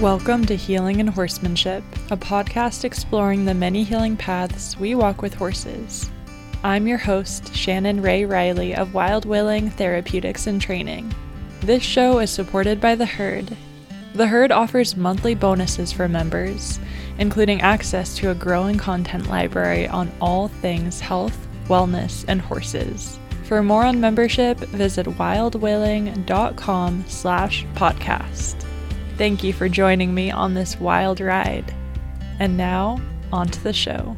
Welcome to Healing and Horsemanship, a podcast exploring the many healing paths we walk with horses. I'm your host, Shannon Ray Riley of Wild Willing Therapeutics and Training. This show is supported by The Herd. The Herd offers monthly bonuses for members, including access to a growing content library on all things health, wellness, and horses. For more on membership, visit wildwilling.com slash podcast. Thank you for joining me on this wild ride. And now, on to the show.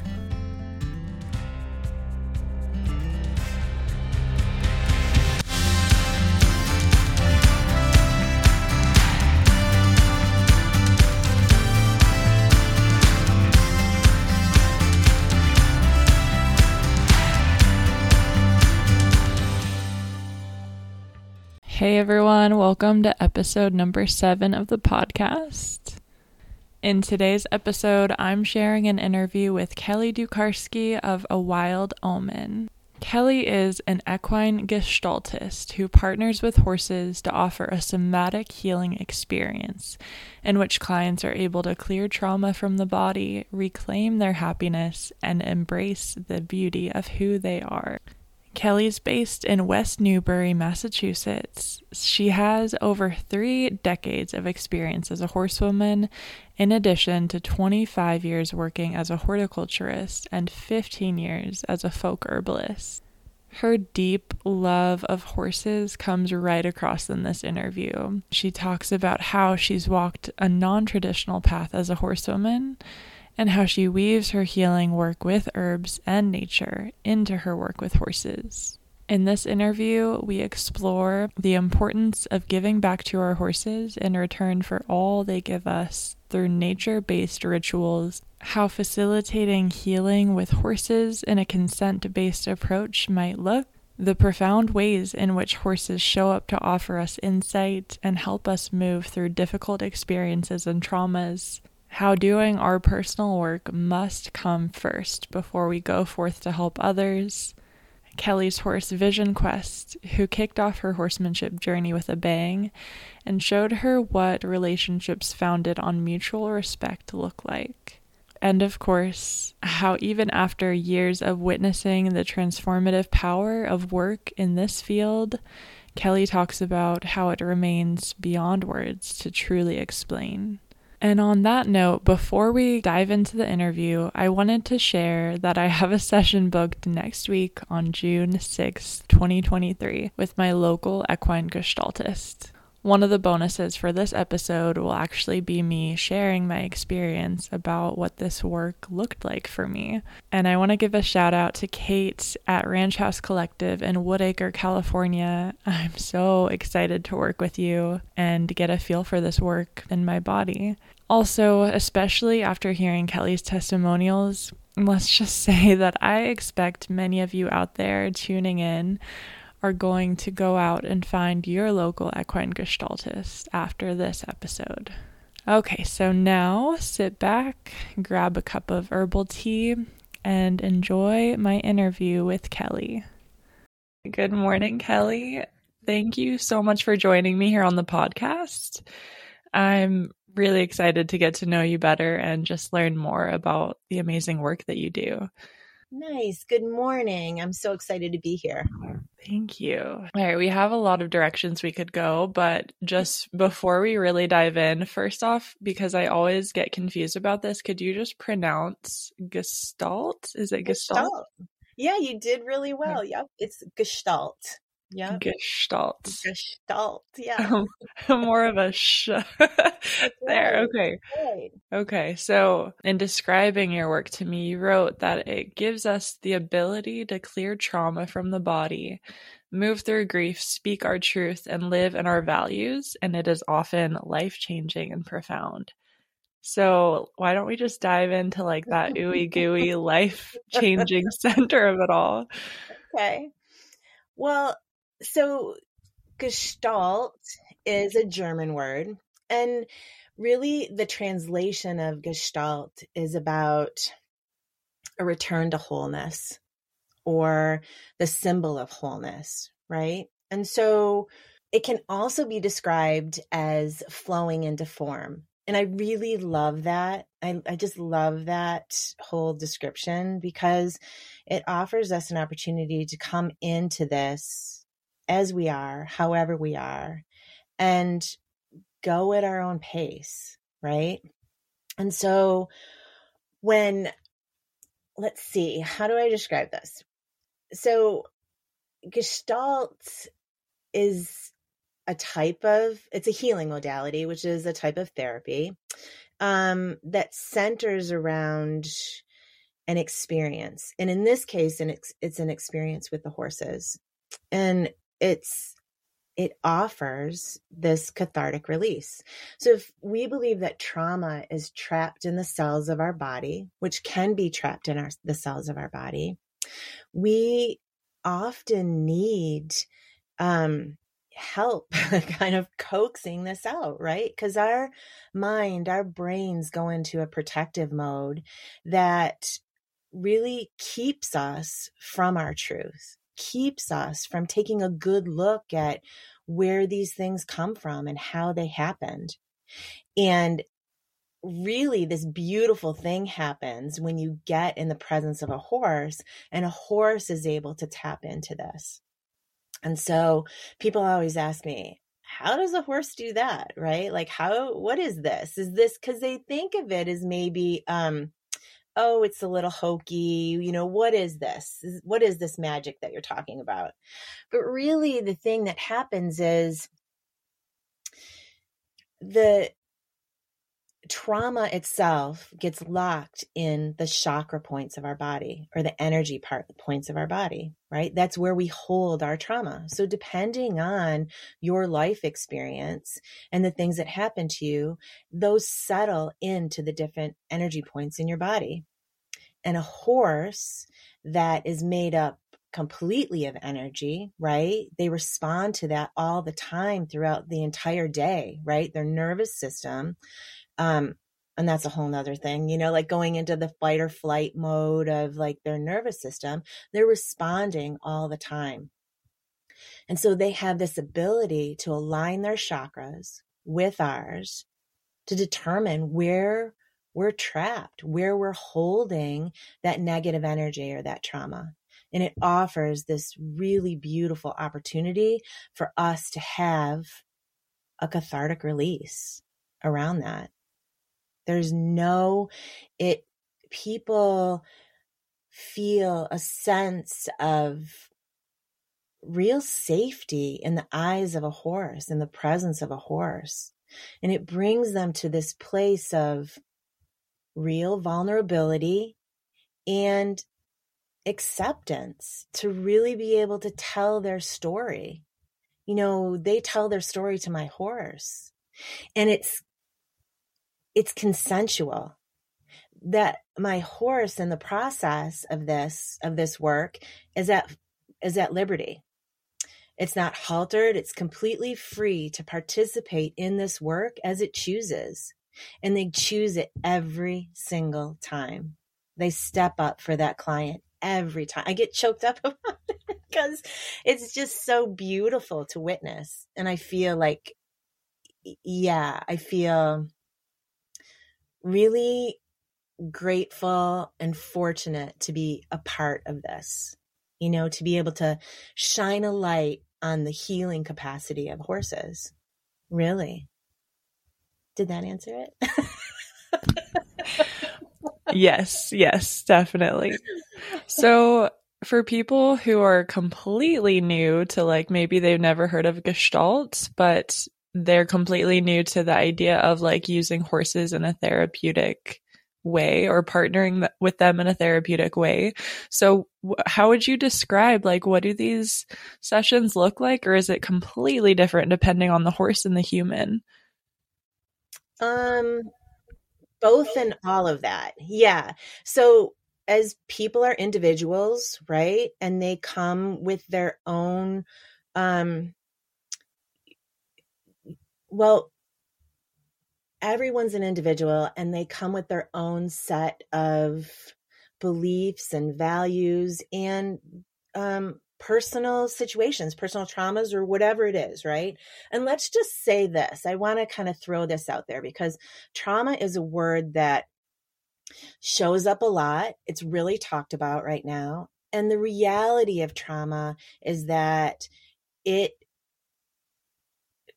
Hey everyone, welcome to episode number seven of the podcast. In today's episode, I'm sharing an interview with Kelly Dukarski of A Wild Omen. Kelly is an equine gestaltist who partners with horses to offer a somatic healing experience in which clients are able to clear trauma from the body, reclaim their happiness, and embrace the beauty of who they are. Kelly's based in West Newbury, Massachusetts. She has over three decades of experience as a horsewoman, in addition to 25 years working as a horticulturist and 15 years as a folk herbalist. Her deep love of horses comes right across in this interview. She talks about how she's walked a non traditional path as a horsewoman and how she weaves her healing work with herbs and nature into her work with horses. In this interview, we explore the importance of giving back to our horses in return for all they give us through nature based rituals, how facilitating healing with horses in a consent based approach might look, the profound ways in which horses show up to offer us insight and help us move through difficult experiences and traumas, how doing our personal work must come first before we go forth to help others. Kelly's horse Vision Quest, who kicked off her horsemanship journey with a bang and showed her what relationships founded on mutual respect look like. And of course, how even after years of witnessing the transformative power of work in this field, Kelly talks about how it remains beyond words to truly explain. And on that note, before we dive into the interview, I wanted to share that I have a session booked next week on June 6, 2023, with my local equine gestaltist. One of the bonuses for this episode will actually be me sharing my experience about what this work looked like for me. And I want to give a shout out to Kate at Ranch House Collective in Woodacre, California. I'm so excited to work with you and get a feel for this work in my body. Also, especially after hearing Kelly's testimonials, let's just say that I expect many of you out there tuning in are going to go out and find your local equine gestaltist after this episode. Okay, so now sit back, grab a cup of herbal tea, and enjoy my interview with Kelly. Good morning, Kelly. Thank you so much for joining me here on the podcast. I'm really excited to get to know you better and just learn more about the amazing work that you do. Nice. Good morning. I'm so excited to be here. Thank you. All right, we have a lot of directions we could go, but just before we really dive in, first off, because I always get confused about this, could you just pronounce gestalt? Is it gestalt? gestalt. Yeah, you did really well. Yep, it's gestalt. Yeah. Gestalt. Gestalt. Yeah. More of a sh there. Okay. Okay. So, in describing your work to me, you wrote that it gives us the ability to clear trauma from the body, move through grief, speak our truth, and live in our values. And it is often life changing and profound. So, why don't we just dive into like that ooey gooey life changing center of it all? Okay. Well, so Gestalt is a German word. And really, the translation of Gestalt is about a return to wholeness or the symbol of wholeness, right? And so it can also be described as flowing into form. and I really love that. I, I just love that whole description because it offers us an opportunity to come into this as we are, however we are, and go at our own pace, right? And so when, let's see, how do I describe this? So, Gestalt is a type of it's a healing modality which is a type of therapy um, that centers around an experience and in this case an ex- it's an experience with the horses and it's it offers this cathartic release so if we believe that trauma is trapped in the cells of our body which can be trapped in our the cells of our body we often need um help kind of coaxing this out, right? Because our mind, our brains go into a protective mode that really keeps us from our truth, keeps us from taking a good look at where these things come from and how they happened. And really this beautiful thing happens when you get in the presence of a horse and a horse is able to tap into this and so people always ask me, how does a horse do that? Right? Like, how, what is this? Is this because they think of it as maybe, um, oh, it's a little hokey. You know, what is this? What is this magic that you're talking about? But really, the thing that happens is the trauma itself gets locked in the chakra points of our body or the energy part points of our body right that's where we hold our trauma so depending on your life experience and the things that happen to you those settle into the different energy points in your body and a horse that is made up completely of energy, right? They respond to that all the time throughout the entire day, right? Their nervous system um, and that's a whole nother thing, you know, like going into the fight or flight mode of like their nervous system, they're responding all the time. And so they have this ability to align their chakras with ours to determine where we're trapped, where we're holding that negative energy or that trauma. And it offers this really beautiful opportunity for us to have a cathartic release around that. There's no, it, people feel a sense of real safety in the eyes of a horse, in the presence of a horse. And it brings them to this place of real vulnerability and acceptance to really be able to tell their story. You know, they tell their story to my horse. And it's it's consensual. That my horse in the process of this of this work is at is at liberty. It's not haltered. It's completely free to participate in this work as it chooses. And they choose it every single time. They step up for that client every time i get choked up about it because it's just so beautiful to witness. And i feel like yeah i feel really grateful and fortunate to be a part of this, you know, to be able to shine a light on the healing capacity of horses. Really. Did that answer it? yes, yes, definitely. So, for people who are completely new to like maybe they've never heard of Gestalt, but they're completely new to the idea of like using horses in a therapeutic way or partnering with them in a therapeutic way. So how would you describe like what do these sessions look like or is it completely different depending on the horse and the human? Um both and all of that. Yeah. So as people are individuals, right? And they come with their own um well, everyone's an individual and they come with their own set of beliefs and values and um, personal situations, personal traumas, or whatever it is, right? And let's just say this. I want to kind of throw this out there because trauma is a word that shows up a lot. It's really talked about right now. And the reality of trauma is that it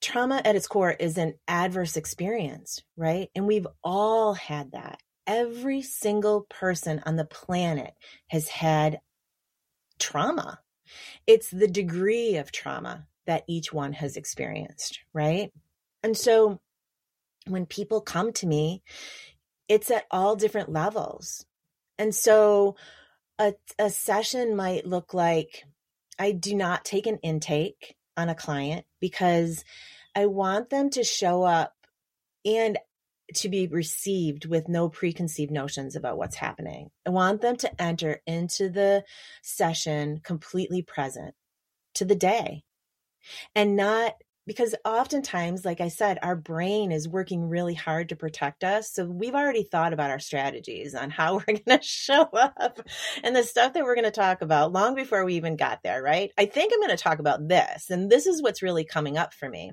trauma at its core is an adverse experience, right? And we've all had that. Every single person on the planet has had trauma. It's the degree of trauma that each one has experienced, right? And so when people come to me, it's at all different levels. And so a, a session might look like I do not take an intake on a client because I want them to show up and to be received with no preconceived notions about what's happening. I want them to enter into the session completely present to the day and not because oftentimes, like I said, our brain is working really hard to protect us. So we've already thought about our strategies on how we're going to show up and the stuff that we're going to talk about long before we even got there, right? I think I'm going to talk about this, and this is what's really coming up for me.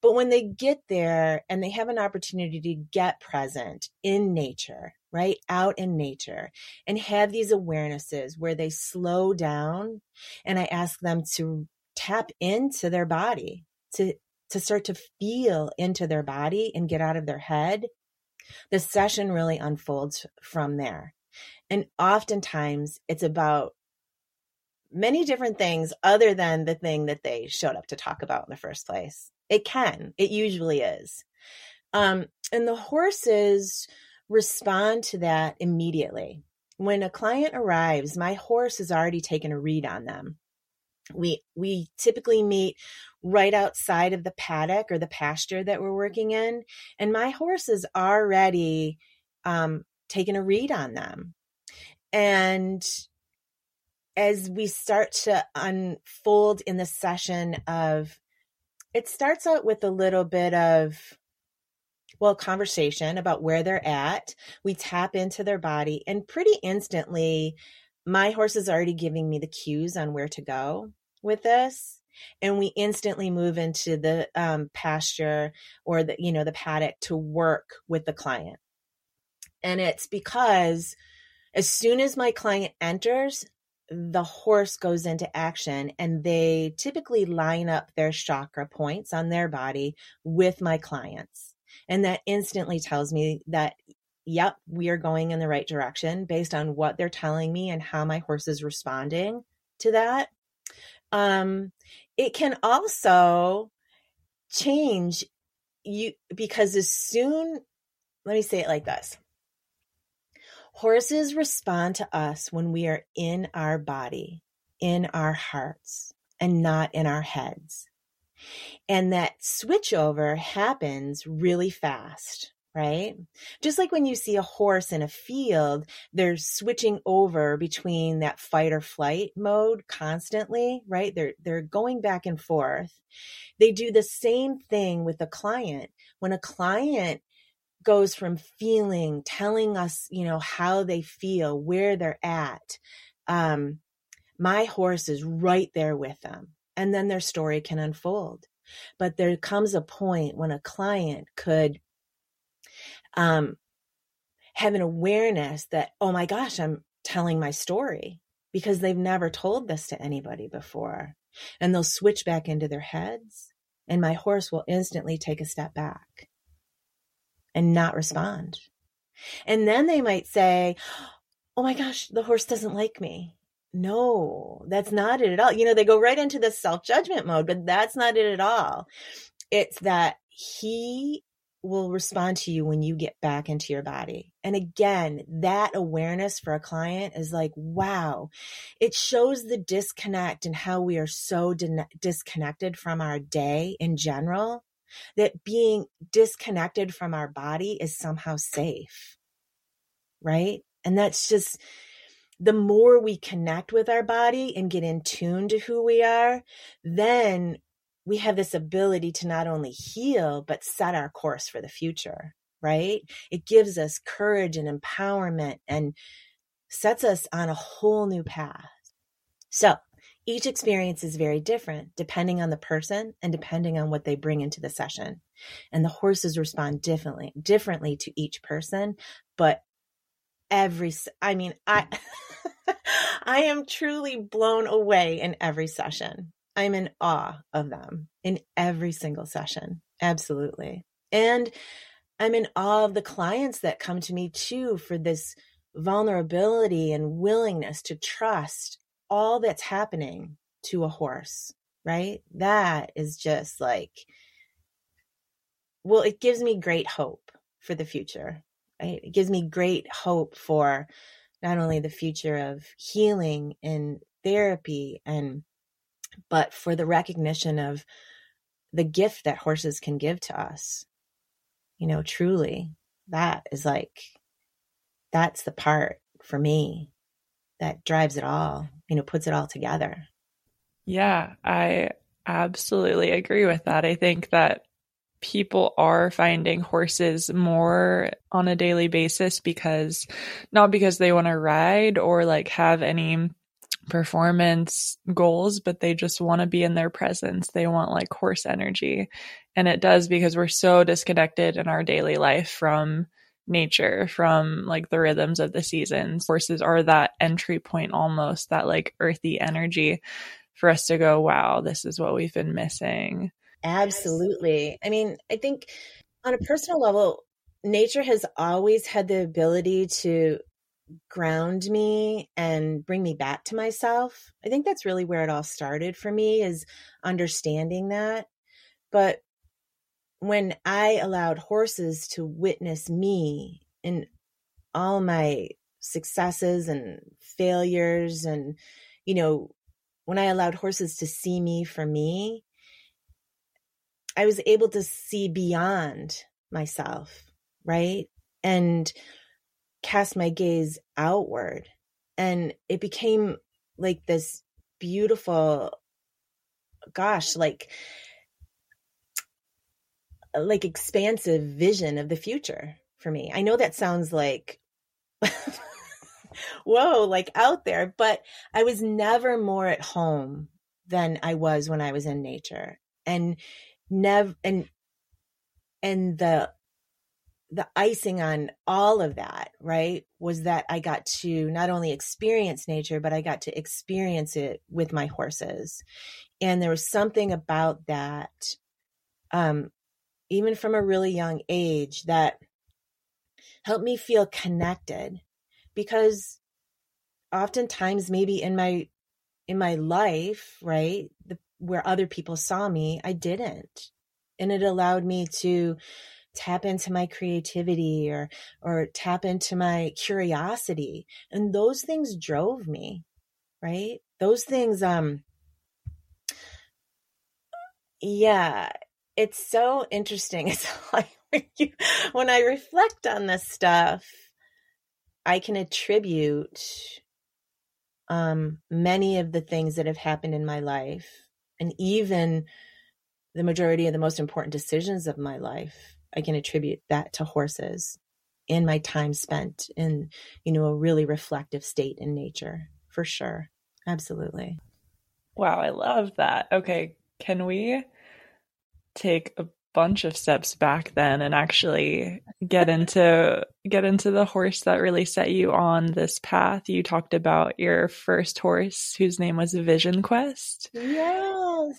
But when they get there and they have an opportunity to get present in nature, right? Out in nature and have these awarenesses where they slow down and I ask them to tap into their body to to start to feel into their body and get out of their head, the session really unfolds from there. And oftentimes it's about many different things other than the thing that they showed up to talk about in the first place. It can, it usually is. Um, and the horses respond to that immediately. When a client arrives, my horse has already taken a read on them we we typically meet right outside of the paddock or the pasture that we're working in and my horse is already um, taking a read on them. And as we start to unfold in the session of it starts out with a little bit of well conversation about where they're at. We tap into their body and pretty instantly my horse is already giving me the cues on where to go with us and we instantly move into the um, pasture or the you know the paddock to work with the client and it's because as soon as my client enters the horse goes into action and they typically line up their chakra points on their body with my clients and that instantly tells me that yep, we are going in the right direction based on what they're telling me and how my horse is responding to that. Um, it can also change you because as soon, let me say it like this. Horses respond to us when we are in our body, in our hearts, and not in our heads. And that switchover happens really fast right? Just like when you see a horse in a field, they're switching over between that fight or flight mode constantly, right? They're they're going back and forth. They do the same thing with a client. When a client goes from feeling, telling us, you know, how they feel, where they're at, um, my horse is right there with them. And then their story can unfold. But there comes a point when a client could um, have an awareness that, oh my gosh, I'm telling my story because they've never told this to anybody before. And they'll switch back into their heads, and my horse will instantly take a step back and not respond. And then they might say, oh my gosh, the horse doesn't like me. No, that's not it at all. You know, they go right into the self judgment mode, but that's not it at all. It's that he will respond to you when you get back into your body. And again, that awareness for a client is like, wow, it shows the disconnect and how we are so di- disconnected from our day in general that being disconnected from our body is somehow safe. Right. And that's just, the more we connect with our body and get in tune to who we are, then we have this ability to not only heal, but set our course for the future, right? It gives us courage and empowerment and sets us on a whole new path. So, each experience is very different depending on the person and depending on what they bring into the session. And the horses respond differently, differently to each person, but every I mean, I I am truly blown away in every session. I'm in awe of them in every single session. Absolutely. And I'm in awe of the clients that come to me too for this vulnerability and willingness to trust all that's happening to a horse, right? That is just like, well, it gives me great hope for the future, right? It gives me great hope for not only the future of healing and therapy and but for the recognition of the gift that horses can give to us you know truly that is like that's the part for me that drives it all, you know, puts it all together. Yeah, I absolutely agree with that. I think that people are finding horses more on a daily basis because not because they want to ride or like have any performance goals, but they just want to be in their presence. They want like horse energy. And it does because we're so disconnected in our daily life from nature from like the rhythms of the seasons. Horses are that entry point almost, that like earthy energy for us to go, wow, this is what we've been missing. Absolutely. I mean, I think on a personal level, nature has always had the ability to ground me and bring me back to myself. I think that's really where it all started for me is understanding that. But when I allowed horses to witness me in all my successes and failures and you know when i allowed horses to see me for me i was able to see beyond myself right and cast my gaze outward and it became like this beautiful gosh like like expansive vision of the future for me. I know that sounds like whoa, like out there, but I was never more at home than I was when I was in nature. And never and and the the icing on all of that, right, was that I got to not only experience nature, but I got to experience it with my horses. And there was something about that um, even from a really young age, that helped me feel connected because oftentimes maybe in my in my life right the, where other people saw me i didn't and it allowed me to tap into my creativity or or tap into my curiosity and those things drove me right those things um yeah it's so interesting. It's like when I reflect on this stuff, I can attribute um, many of the things that have happened in my life, and even the majority of the most important decisions of my life. I can attribute that to horses and my time spent in, you know, a really reflective state in nature, for sure. Absolutely. Wow, I love that. Okay, can we take a bunch of steps back then and actually get into get into the horse that really set you on this path. You talked about your first horse whose name was Vision Quest. Yes.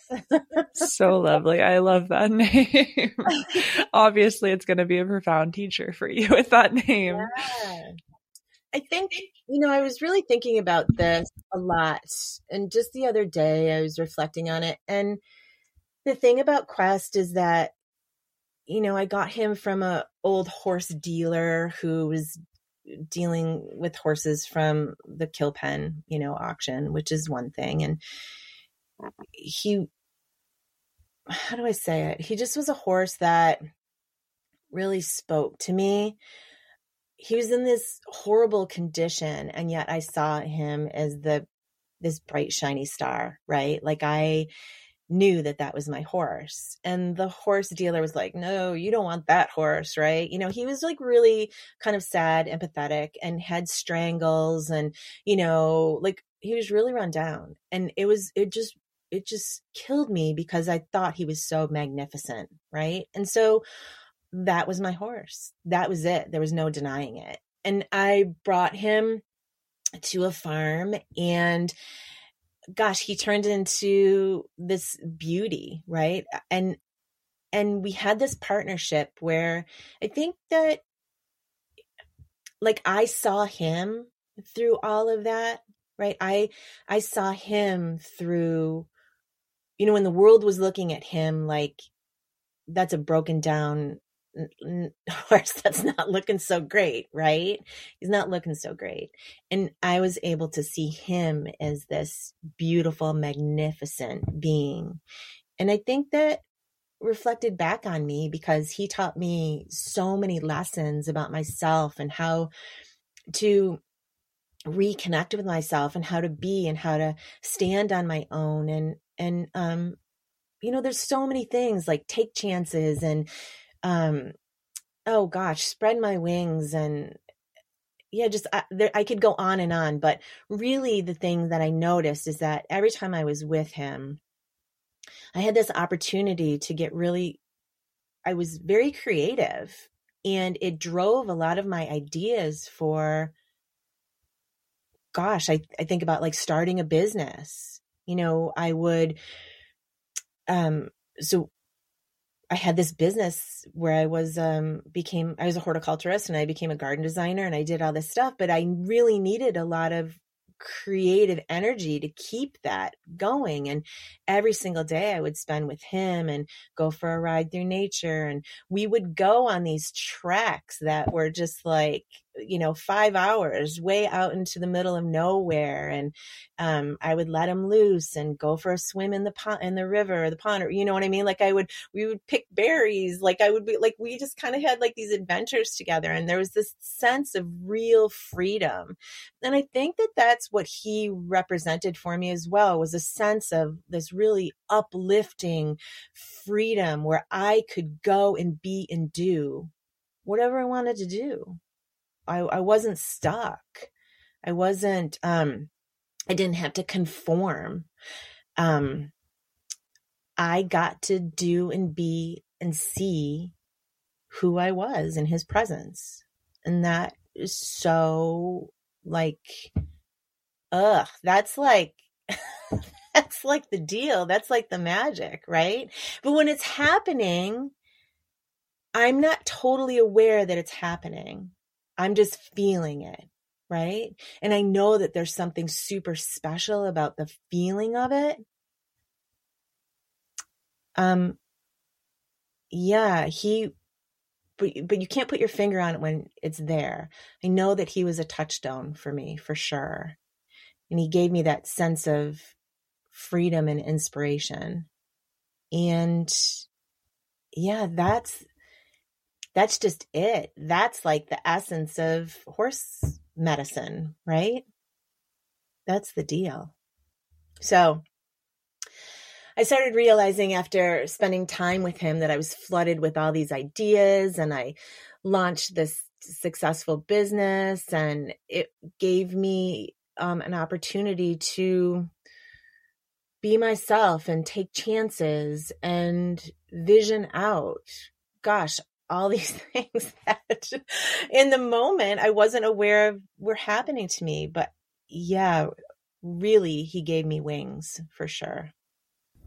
so lovely. I love that name. Obviously it's going to be a profound teacher for you with that name. Yeah. I think you know, I was really thinking about this a lot and just the other day I was reflecting on it and the thing about Quest is that, you know, I got him from a old horse dealer who was dealing with horses from the kill pen, you know, auction, which is one thing. And he, how do I say it? He just was a horse that really spoke to me. He was in this horrible condition, and yet I saw him as the this bright shiny star, right? Like I knew that that was my horse. And the horse dealer was like, no, you don't want that horse, right? You know, he was like really kind of sad, empathetic, and had strangles and, you know, like he was really run down and it was it just it just killed me because I thought he was so magnificent, right? And so that was my horse. That was it. There was no denying it. And I brought him to a farm and gosh, he turned into this beauty, right? And and we had this partnership where I think that like I saw him through all of that, right? I I saw him through you know when the world was looking at him like that's a broken down horse that's not looking so great, right? He's not looking so great. And I was able to see him as this beautiful, magnificent being. And I think that reflected back on me because he taught me so many lessons about myself and how to reconnect with myself and how to be and how to stand on my own and and um you know there's so many things like take chances and um oh gosh spread my wings and yeah just I, there, I could go on and on but really the thing that i noticed is that every time i was with him i had this opportunity to get really i was very creative and it drove a lot of my ideas for gosh i, I think about like starting a business. You know i would um so I had this business where I was um became I was a horticulturist and I became a garden designer and I did all this stuff, but I really needed a lot of creative energy to keep that going. And every single day I would spend with him and go for a ride through nature. And we would go on these treks that were just like, you know, five hours way out into the middle of nowhere. And um, I would let him loose and go for a swim in the pond, in the river, or the pond, or you know what I mean? Like I would, we would pick berries. Like I would be like, we just kind of had like these adventures together. And there was this sense of real freedom. And I think that that's what he represented for me as well was a sense of this really uplifting freedom where I could go and be and do whatever I wanted to do I, I wasn't stuck. I wasn't, um, I didn't have to conform. Um, I got to do and be and see who I was in his presence. And that is so like, ugh, that's like, that's like the deal. That's like the magic, right? But when it's happening, I'm not totally aware that it's happening. I'm just feeling it, right? And I know that there's something super special about the feeling of it. Um yeah, he but but you can't put your finger on it when it's there. I know that he was a touchstone for me for sure. And he gave me that sense of freedom and inspiration. And yeah, that's that's just it. That's like the essence of horse medicine, right? That's the deal. So I started realizing after spending time with him that I was flooded with all these ideas and I launched this successful business and it gave me um, an opportunity to be myself and take chances and vision out. Gosh, all these things that in the moment I wasn't aware of were happening to me. But yeah, really, he gave me wings for sure.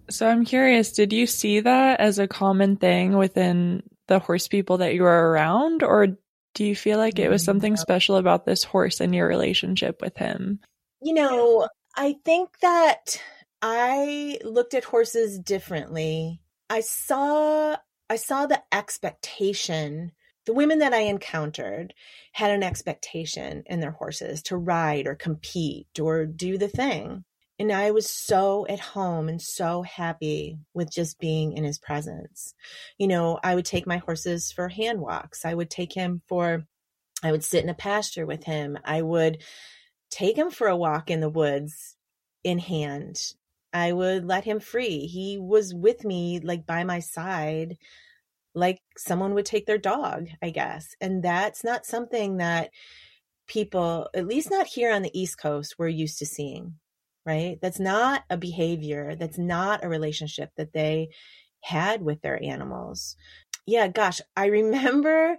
So I'm curious, did you see that as a common thing within the horse people that you were around? Or do you feel like it was mm-hmm. something special about this horse and your relationship with him? You know, I think that I looked at horses differently. I saw I saw the expectation. The women that I encountered had an expectation in their horses to ride or compete or do the thing. And I was so at home and so happy with just being in his presence. You know, I would take my horses for hand walks. I would take him for, I would sit in a pasture with him. I would take him for a walk in the woods in hand. I would let him free. He was with me, like by my side, like someone would take their dog, I guess. And that's not something that people, at least not here on the East Coast, we're used to seeing. right? That's not a behavior, that's not a relationship that they had with their animals. Yeah, gosh, I remember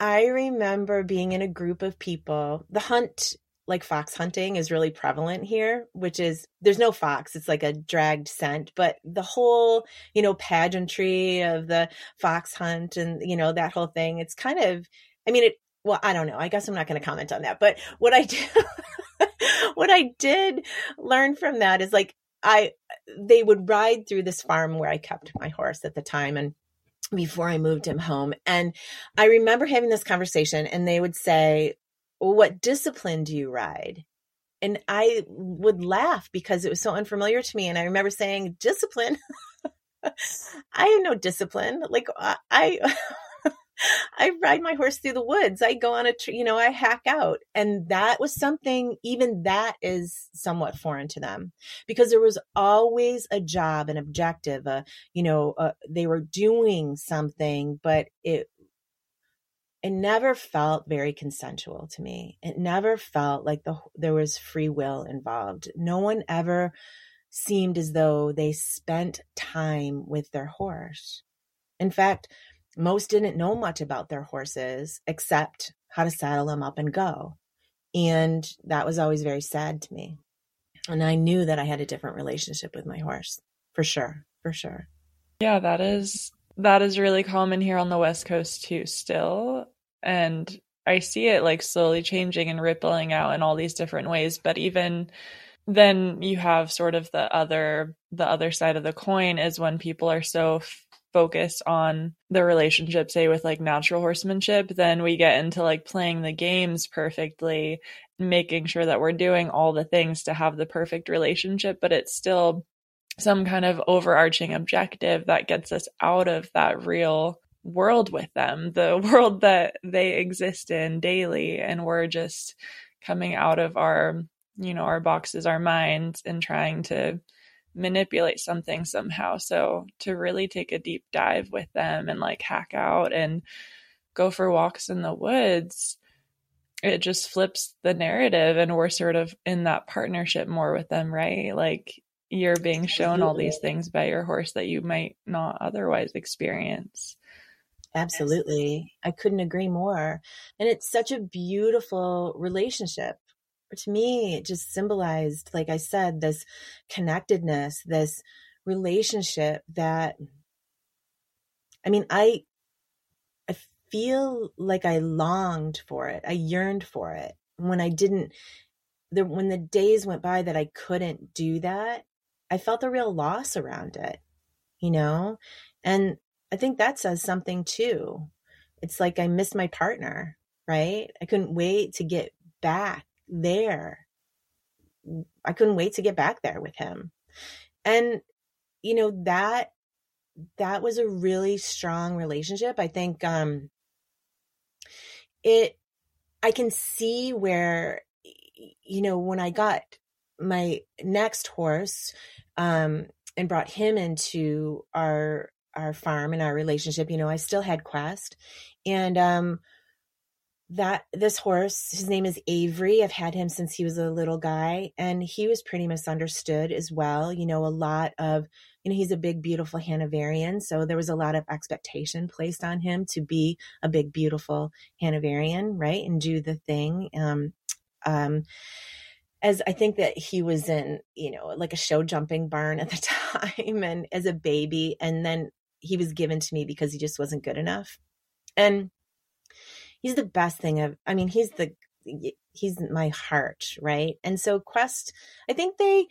I remember being in a group of people. The hunt like fox hunting is really prevalent here, which is there's no fox, it's like a dragged scent, but the whole, you know, pageantry of the fox hunt and, you know, that whole thing, it's kind of, I mean, it, well, I don't know. I guess I'm not going to comment on that, but what I did, what I did learn from that is like, I, they would ride through this farm where I kept my horse at the time and before I moved him home. And I remember having this conversation and they would say, what discipline do you ride? And I would laugh because it was so unfamiliar to me. And I remember saying, discipline. I have no discipline. Like I, I ride my horse through the woods. I go on a, you know, I hack out. And that was something, even that is somewhat foreign to them because there was always a job, an objective, a, you know, uh, they were doing something, but it it never felt very consensual to me. It never felt like the there was free will involved. No one ever seemed as though they spent time with their horse. In fact, most didn't know much about their horses except how to saddle them up and go. And that was always very sad to me. And I knew that I had a different relationship with my horse, for sure, for sure. Yeah, that is that is really common here on the West Coast too, still. And I see it like slowly changing and rippling out in all these different ways. But even then you have sort of the other the other side of the coin is when people are so f- focused on the relationship say with like natural horsemanship then we get into like playing the games perfectly making sure that we're doing all the things to have the perfect relationship but it's still some kind of overarching objective that gets us out of that real world with them, the world that they exist in daily. And we're just coming out of our, you know, our boxes, our minds, and trying to manipulate something somehow. So to really take a deep dive with them and like hack out and go for walks in the woods, it just flips the narrative and we're sort of in that partnership more with them, right? Like you're being shown all these things by your horse that you might not otherwise experience. Absolutely. I couldn't agree more. And it's such a beautiful relationship. To me, it just symbolized, like I said, this connectedness, this relationship that, I mean, I, I feel like I longed for it. I yearned for it. When I didn't, the, when the days went by that I couldn't do that, I felt a real loss around it, you know? And I think that says something too. It's like I miss my partner, right? I couldn't wait to get back there. I couldn't wait to get back there with him. And you know that that was a really strong relationship. I think um it I can see where you know when I got my next horse um and brought him into our our farm and our relationship, you know, I still had Quest. And um that this horse, his name is Avery. I've had him since he was a little guy and he was pretty misunderstood as well. You know, a lot of you know, he's a big, beautiful Hanoverian. So there was a lot of expectation placed on him to be a big, beautiful Hanoverian, right? And do the thing. Um, um, as I think that he was in, you know, like a show jumping barn at the time and as a baby. And then he was given to me because he just wasn't good enough. And he's the best thing of I mean, he's the he's my heart, right? And so Quest, I think they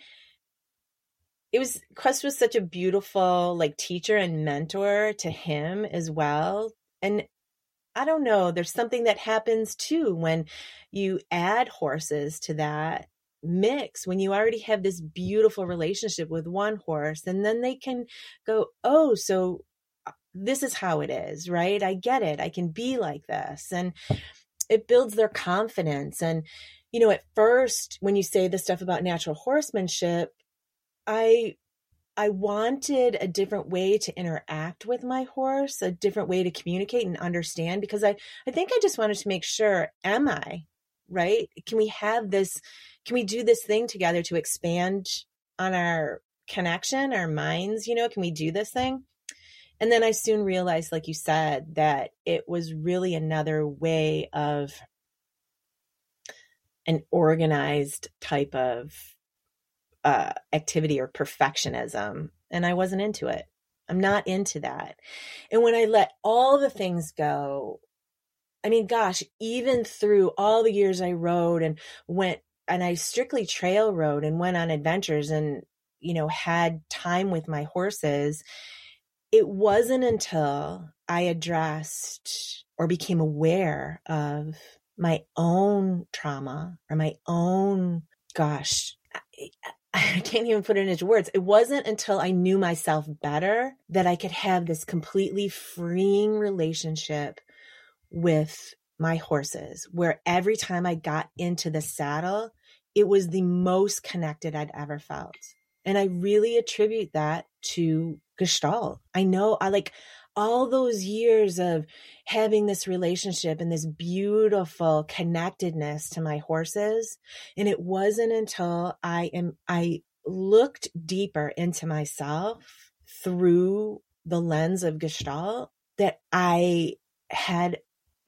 it was Quest was such a beautiful like teacher and mentor to him as well. And I don't know, there's something that happens too when you add horses to that mix when you already have this beautiful relationship with one horse and then they can go oh so uh, this is how it is right? I get it. I can be like this. And it builds their confidence. And you know at first when you say the stuff about natural horsemanship i I wanted a different way to interact with my horse, a different way to communicate and understand because I, I think I just wanted to make sure am I right? Can we have this, can we do this thing together to expand on our connection, our minds? You know, can we do this thing? And then I soon realized, like you said, that it was really another way of an organized type of uh, activity or perfectionism. And I wasn't into it. I'm not into that. And when I let all the things go, I mean, gosh, even through all the years I rode and went and I strictly trail rode and went on adventures and, you know, had time with my horses it wasn't until I addressed or became aware of my own trauma or my own, gosh, I, I can't even put it into words. It wasn't until I knew myself better that I could have this completely freeing relationship with my horses, where every time I got into the saddle, it was the most connected I'd ever felt. And I really attribute that to Gestalt. I know I like all those years of having this relationship and this beautiful connectedness to my horses. And it wasn't until I am, I looked deeper into myself through the lens of Gestalt that I had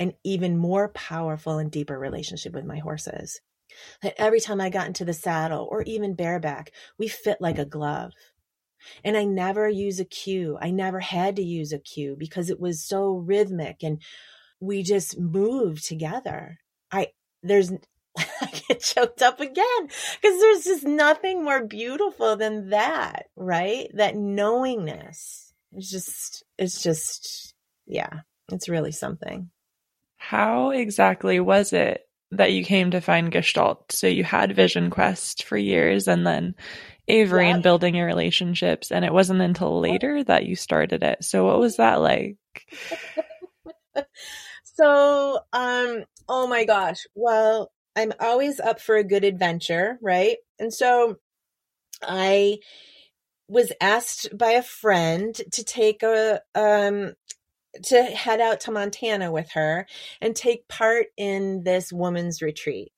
an even more powerful and deeper relationship with my horses. That every time I got into the saddle or even bareback, we fit like a glove. And I never use a cue. I never had to use a cue because it was so rhythmic and we just moved together. I, there's, I get choked up again because there's just nothing more beautiful than that, right? That knowingness. It's just, it's just, yeah, it's really something. How exactly was it that you came to find Gestalt? So you had Vision Quest for years and then Avery and building your relationships. And it wasn't until later that you started it. So what was that like? so, um, oh my gosh. Well, I'm always up for a good adventure, right? And so I was asked by a friend to take a um to head out to Montana with her and take part in this woman's retreat.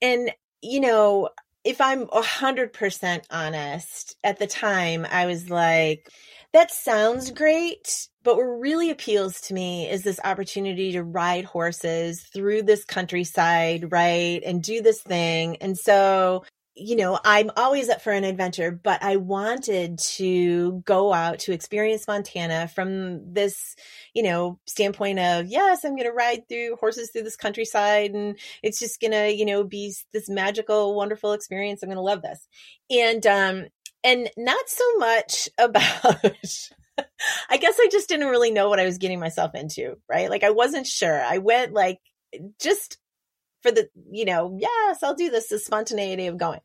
And you know, if I'm a hundred percent honest, at the time I was like, that sounds great, but what really appeals to me is this opportunity to ride horses through this countryside, right? And do this thing. And so you know, I'm always up for an adventure, but I wanted to go out to experience Montana from this, you know, standpoint of, yes, I'm going to ride through horses through this countryside and it's just going to, you know, be this magical, wonderful experience. I'm going to love this. And, um, and not so much about, I guess I just didn't really know what I was getting myself into, right? Like I wasn't sure. I went like, just for the, you know, yes, I'll do this, the spontaneity of going.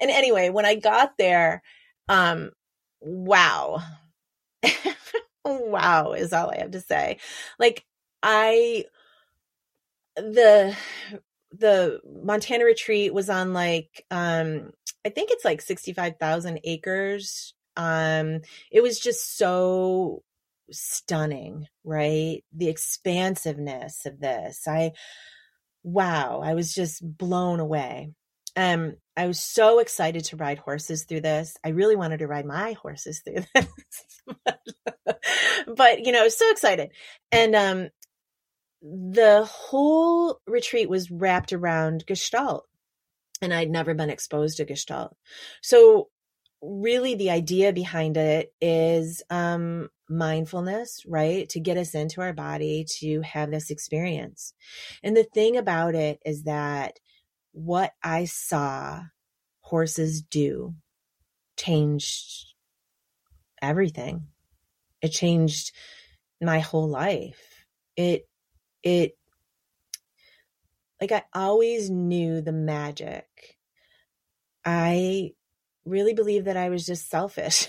And anyway, when I got there, um, wow. wow is all I have to say. Like I, the, the Montana retreat was on like, um, I think it's like 65,000 acres. Um, it was just so stunning, right? The expansiveness of this. I, wow, I was just blown away. Um, I was so excited to ride horses through this. I really wanted to ride my horses through this. but, you know, I was so excited. And um the whole retreat was wrapped around Gestalt. And I'd never been exposed to Gestalt. So really the idea behind it is um mindfulness, right? To get us into our body to have this experience. And the thing about it is that what I saw horses do changed everything. It changed my whole life. It, it, like I always knew the magic. I really believe that I was just selfish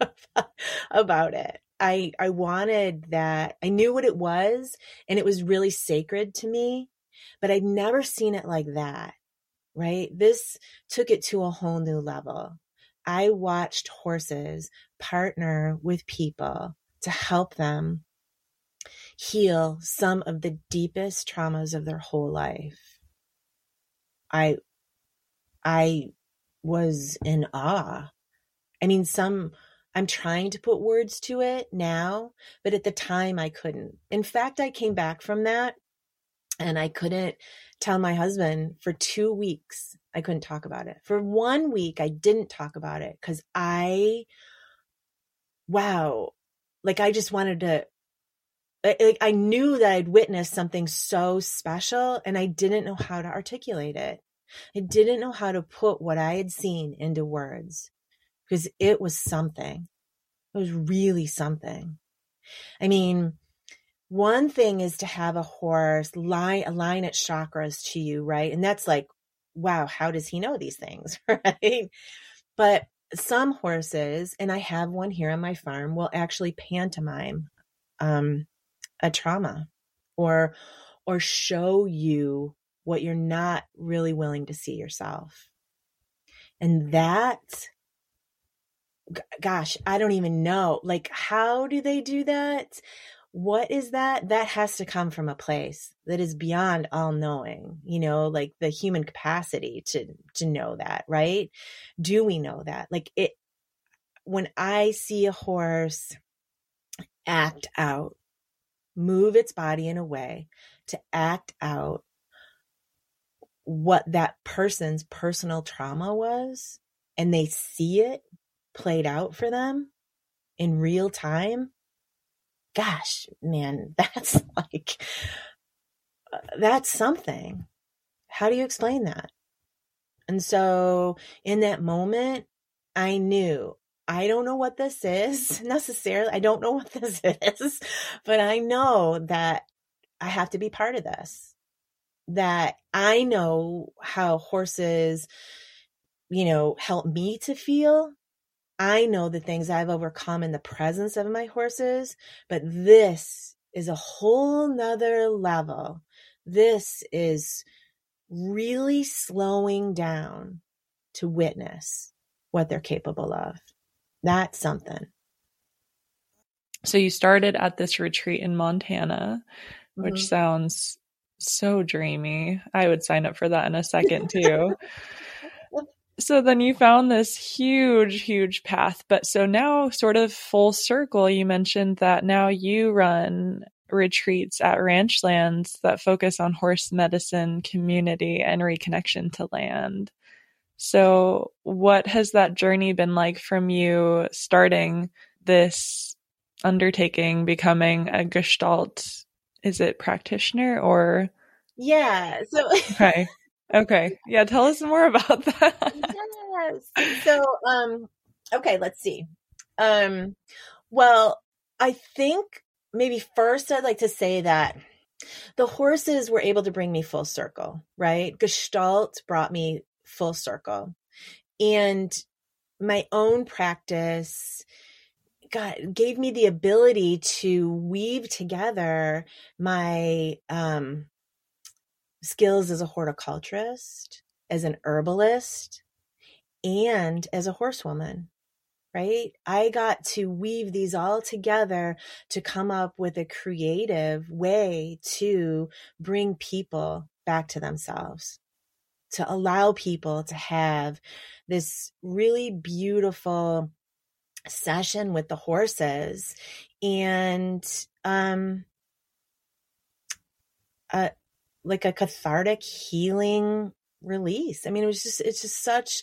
about it. I I wanted that. I knew what it was and it was really sacred to me, but I'd never seen it like that. Right? This took it to a whole new level. I watched horses partner with people to help them heal some of the deepest traumas of their whole life. I I was in awe. I mean, some I'm trying to put words to it now, but at the time I couldn't. In fact, I came back from that and I couldn't tell my husband for 2 weeks. I couldn't talk about it. For 1 week I didn't talk about it cuz I wow, like I just wanted to like I knew that I'd witnessed something so special and I didn't know how to articulate it. I didn't know how to put what I had seen into words because it was something. It was really something. I mean, one thing is to have a horse line align its chakras to you, right? And that's like, wow, how does he know these things, right? But some horses, and I have one here on my farm, will actually pantomime um, a trauma or or show you what you're not really willing to see yourself. And that gosh, I don't even know. Like how do they do that? What is that? That has to come from a place that is beyond all knowing, you know, like the human capacity to to know that, right? Do we know that? Like it when I see a horse act out move its body in a way to act out what that person's personal trauma was and they see it played out for them in real time gosh man that's like uh, that's something how do you explain that and so in that moment i knew I don't know what this is necessarily. I don't know what this is, but I know that I have to be part of this. That I know how horses, you know, help me to feel. I know the things I've overcome in the presence of my horses, but this is a whole nother level. This is really slowing down to witness what they're capable of. That's something. So you started at this retreat in Montana, which mm-hmm. sounds so dreamy. I would sign up for that in a second too. so then you found this huge, huge path. But so now, sort of full circle, you mentioned that now you run retreats at Ranchlands that focus on horse medicine, community, and reconnection to land. So, what has that journey been like from you starting this undertaking, becoming a Gestalt? Is it practitioner or? Yeah. So, okay. Okay. Yeah. Tell us more about that. yes. So, um, okay, let's see. Um, well, I think maybe first I'd like to say that the horses were able to bring me full circle, right? Gestalt brought me full circle. And my own practice God gave me the ability to weave together my um, skills as a horticulturist, as an herbalist, and as a horsewoman. Right? I got to weave these all together to come up with a creative way to bring people back to themselves to allow people to have this really beautiful session with the horses and um a like a cathartic healing release. I mean it was just it's just such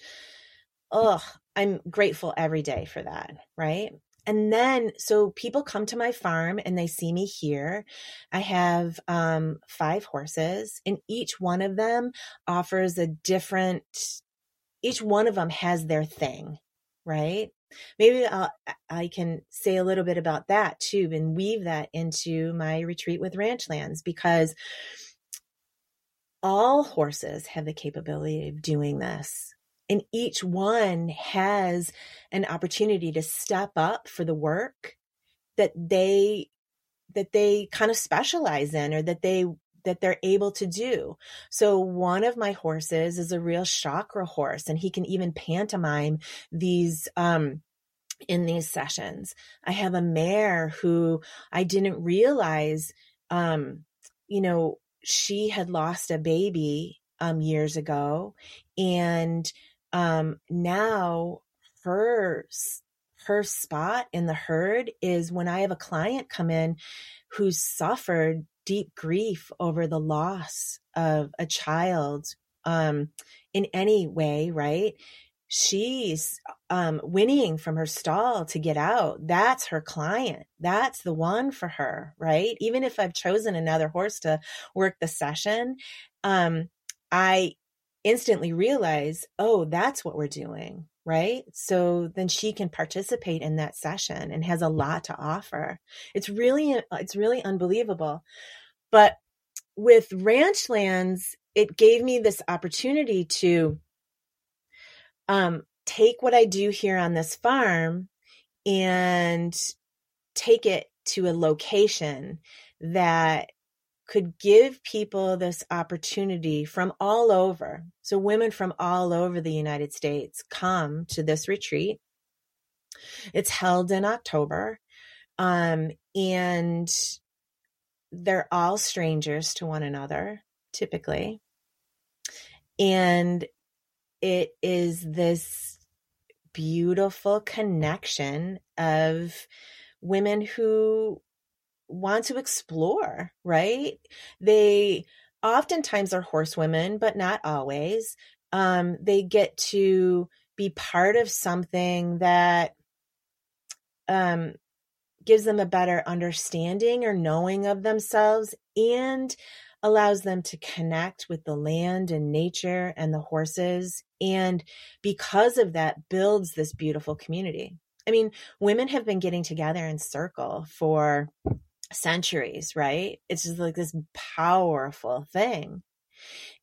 oh i'm grateful every day for that right? And then so people come to my farm and they see me here. I have um, five horses and each one of them offers a different each one of them has their thing right maybe I'll, i can say a little bit about that too and weave that into my retreat with Ranchlands because all horses have the capability of doing this and each one has an opportunity to step up for the work that they that they kind of specialize in or that they that they're able to do. So one of my horses is a real chakra horse and he can even pantomime these um in these sessions. I have a mare who I didn't realize um you know she had lost a baby um, years ago, and um, now her her spot in the herd is when I have a client come in who's suffered deep grief over the loss of a child um, in any way, right? She's um, whinnying from her stall to get out. That's her client. That's the one for her, right? Even if I've chosen another horse to work the session, um, I instantly realize, oh, that's what we're doing right? So then she can participate in that session and has a lot to offer. It's really it's really unbelievable. But with Ranchlands, it gave me this opportunity to um, take what I do here on this farm and take it to a location that could give people this opportunity from all over. So, women from all over the United States come to this retreat. It's held in October. Um, and they're all strangers to one another, typically. And it is this beautiful connection of women who want to explore, right? They oftentimes are horsewomen, but not always. Um, they get to be part of something that um, gives them a better understanding or knowing of themselves and allows them to connect with the land and nature and the horses. And because of that, builds this beautiful community. I mean, women have been getting together in circle for centuries, right? It's just like this powerful thing.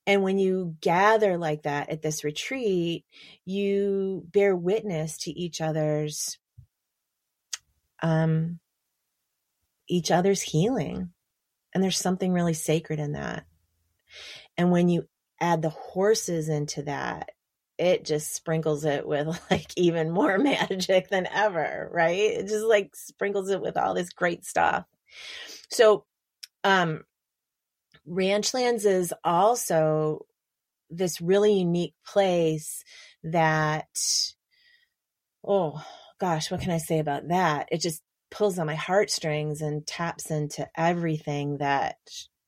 And when you gather like that at this retreat, you bear witness to each other's um each other's healing. And there's something really sacred in that. And when you add the horses into that, it just sprinkles it with like even more magic than ever, right? It just like sprinkles it with all this great stuff. So, um, Ranchlands is also this really unique place that, oh gosh, what can I say about that? It just pulls on my heartstrings and taps into everything that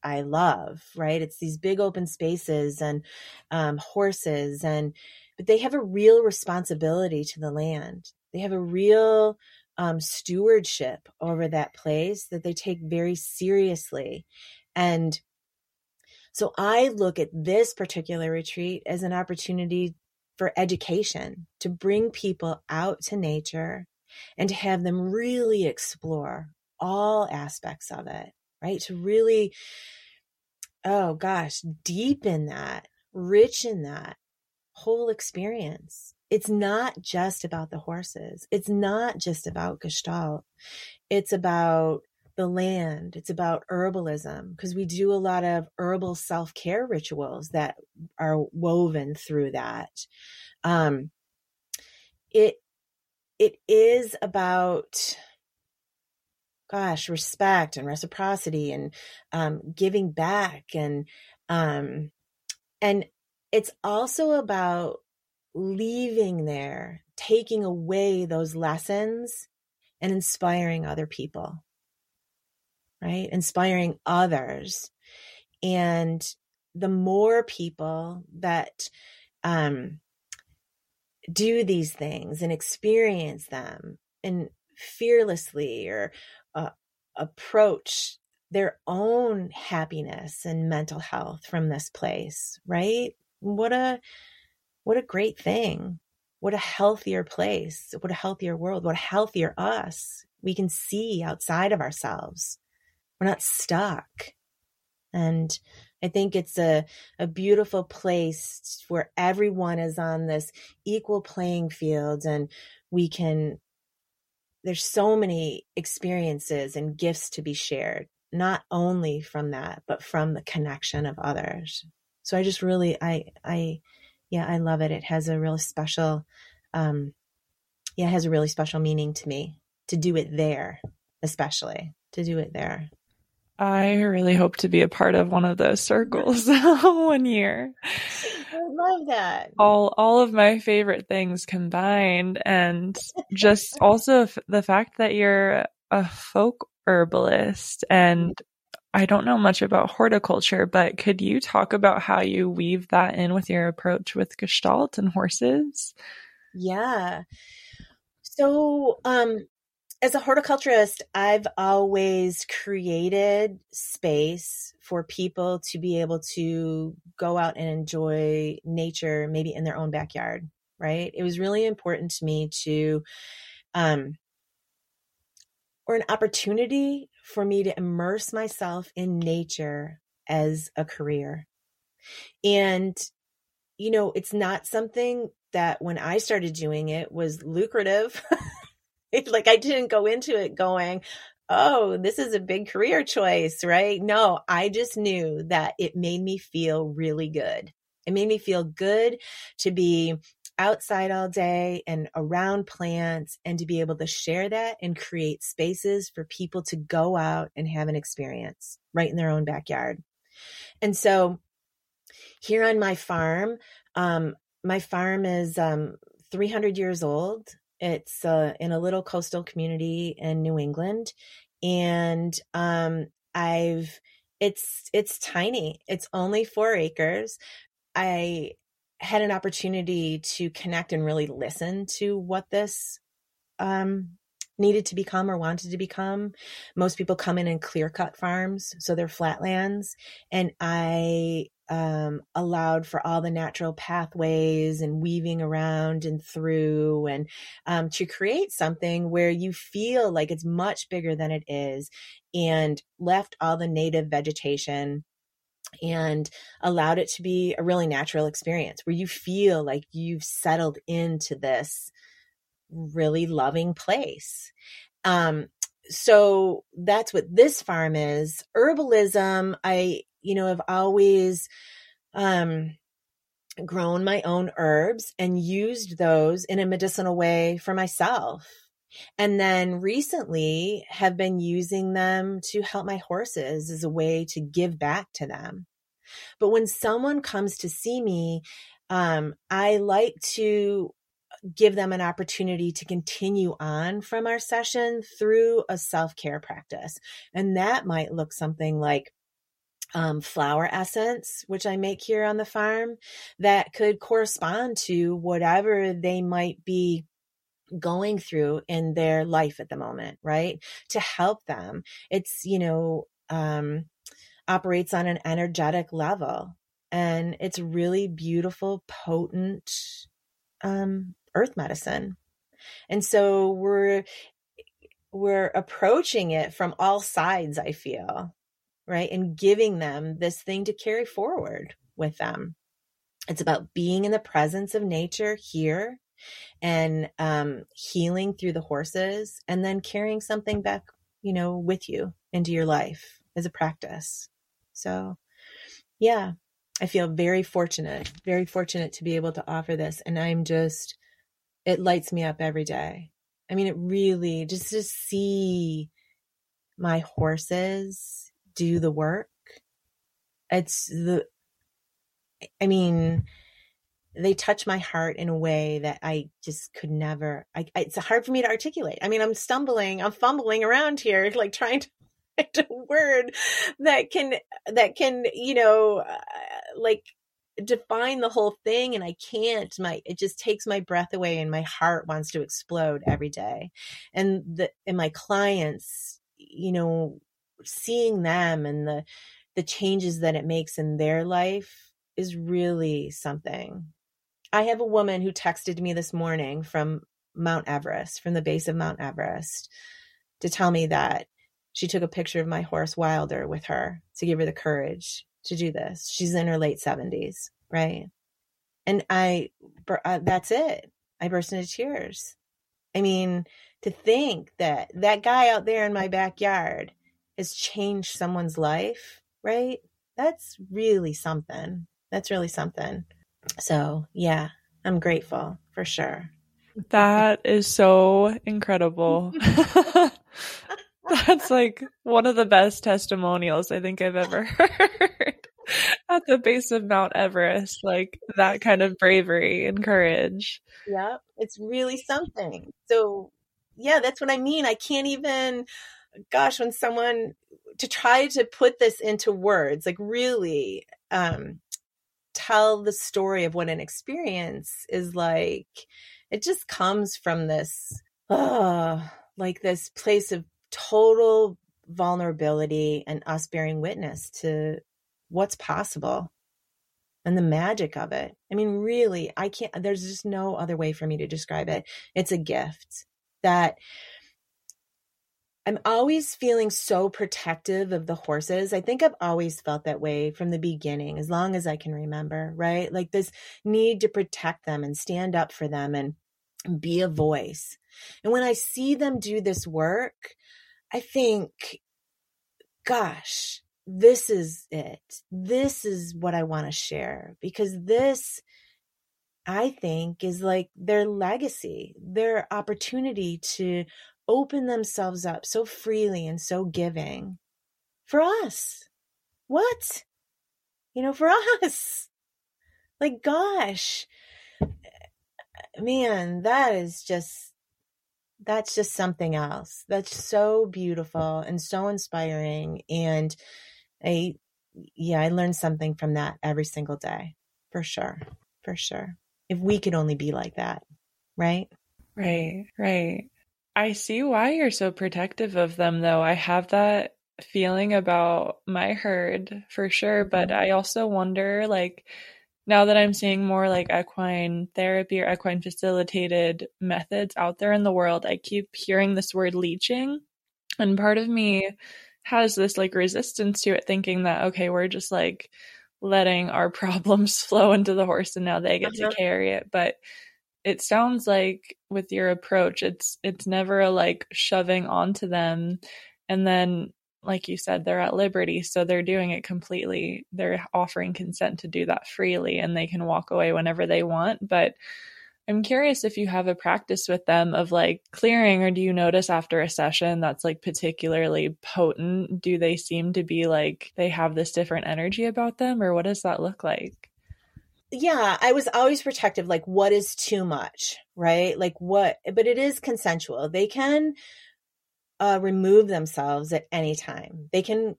I love, right? It's these big open spaces and um, horses, and but they have a real responsibility to the land. They have a real um, stewardship over that place that they take very seriously. And so I look at this particular retreat as an opportunity for education to bring people out to nature and to have them really explore all aspects of it, right? To really, oh gosh, deepen that, rich in that whole experience it's not just about the horses. It's not just about Gestalt. It's about the land. It's about herbalism because we do a lot of herbal self care rituals that are woven through that. Um, it it is about gosh respect and reciprocity and um, giving back and um, and it's also about leaving there, taking away those lessons and inspiring other people, right? Inspiring others. And the more people that um, do these things and experience them and fearlessly or uh, approach their own happiness and mental health from this place, right? What a what a great thing. What a healthier place. What a healthier world. What a healthier us. We can see outside of ourselves. We're not stuck. And I think it's a, a beautiful place where everyone is on this equal playing field and we can, there's so many experiences and gifts to be shared, not only from that, but from the connection of others. So I just really, I, I, yeah, I love it. It has a really special, um, yeah, it has a really special meaning to me to do it there, especially to do it there. I really hope to be a part of one of those circles one year. I love that. All all of my favorite things combined and just also the fact that you're a folk herbalist and I don't know much about horticulture, but could you talk about how you weave that in with your approach with Gestalt and horses? Yeah. So, um, as a horticulturist, I've always created space for people to be able to go out and enjoy nature, maybe in their own backyard, right? It was really important to me to, um, or an opportunity for me to immerse myself in nature as a career. And, you know, it's not something that when I started doing it was lucrative. like I didn't go into it going, oh, this is a big career choice, right? No, I just knew that it made me feel really good. It made me feel good to be outside all day and around plants and to be able to share that and create spaces for people to go out and have an experience right in their own backyard. And so here on my farm, um, my farm is um, 300 years old. It's uh, in a little coastal community in New England, and um, I've it's it's tiny. It's only four acres. I had an opportunity to connect and really listen to what this um, needed to become or wanted to become. Most people come in and clear cut farms, so they're flatlands, and I um, allowed for all the natural pathways and weaving around and through, and um, to create something where you feel like it's much bigger than it is, and left all the native vegetation and allowed it to be a really natural experience where you feel like you've settled into this really loving place. Um, so that's what this farm is. Herbalism, I, you know, have always um, grown my own herbs and used those in a medicinal way for myself. And then recently have been using them to help my horses as a way to give back to them. But when someone comes to see me, um, I like to give them an opportunity to continue on from our session through a self care practice. And that might look something like um, flower essence, which I make here on the farm, that could correspond to whatever they might be going through in their life at the moment, right? To help them. It's, you know, um, operates on an energetic level and it's really beautiful, potent um, earth medicine. And so we're we're approaching it from all sides, I feel, right? And giving them this thing to carry forward with them. It's about being in the presence of nature here and um, healing through the horses and then carrying something back, you know, with you into your life as a practice. So, yeah, I feel very fortunate, very fortunate to be able to offer this. And I'm just it lights me up every day. I mean, it really just to see my horses do the work. It's the, I mean, they touch my heart in a way that I just could never. I, it's hard for me to articulate. I mean, I'm stumbling, I'm fumbling around here, like trying to find a word that can that can you know uh, like define the whole thing and I can't my it just takes my breath away and my heart wants to explode every day and the and my clients you know seeing them and the the changes that it makes in their life is really something I have a woman who texted me this morning from Mount Everest from the base of Mount Everest to tell me that she took a picture of my horse Wilder with her to give her the courage to do this. She's in her late 70s, right? And I, uh, that's it. I burst into tears. I mean, to think that that guy out there in my backyard has changed someone's life, right? That's really something. That's really something. So, yeah, I'm grateful for sure. That is so incredible. That's like one of the best testimonials I think I've ever heard. At the base of Mount Everest, like that kind of bravery and courage. Yeah, it's really something. So, yeah, that's what I mean. I can't even, gosh, when someone to try to put this into words, like really um, tell the story of what an experience is like, it just comes from this, uh, like this place of total vulnerability and us bearing witness to what's possible and the magic of it. I mean, really, I can't, there's just no other way for me to describe it. It's a gift that I'm always feeling so protective of the horses. I think I've always felt that way from the beginning, as long as I can remember, right? Like this need to protect them and stand up for them and be a voice. And when I see them do this work, I think, gosh, this is it. This is what I want to share because this, I think, is like their legacy, their opportunity to open themselves up so freely and so giving for us. What? You know, for us. Like, gosh, eh, man, that is just, that's just something else. That's so beautiful and so inspiring. And I, yeah, I learned something from that every single day for sure. For sure. If we could only be like that, right? Right, right. I see why you're so protective of them, though. I have that feeling about my herd for sure, but mm-hmm. I also wonder, like, now that I'm seeing more like equine therapy or equine facilitated methods out there in the world, I keep hearing this word leeching. And part of me has this like resistance to it, thinking that, okay, we're just like letting our problems flow into the horse and now they get uh-huh. to carry it. But it sounds like with your approach it's it's never a like shoving onto them and then like you said they're at liberty so they're doing it completely they're offering consent to do that freely and they can walk away whenever they want but i'm curious if you have a practice with them of like clearing or do you notice after a session that's like particularly potent do they seem to be like they have this different energy about them or what does that look like yeah, I was always protective. Like, what is too much, right? Like, what? But it is consensual. They can uh, remove themselves at any time. They can.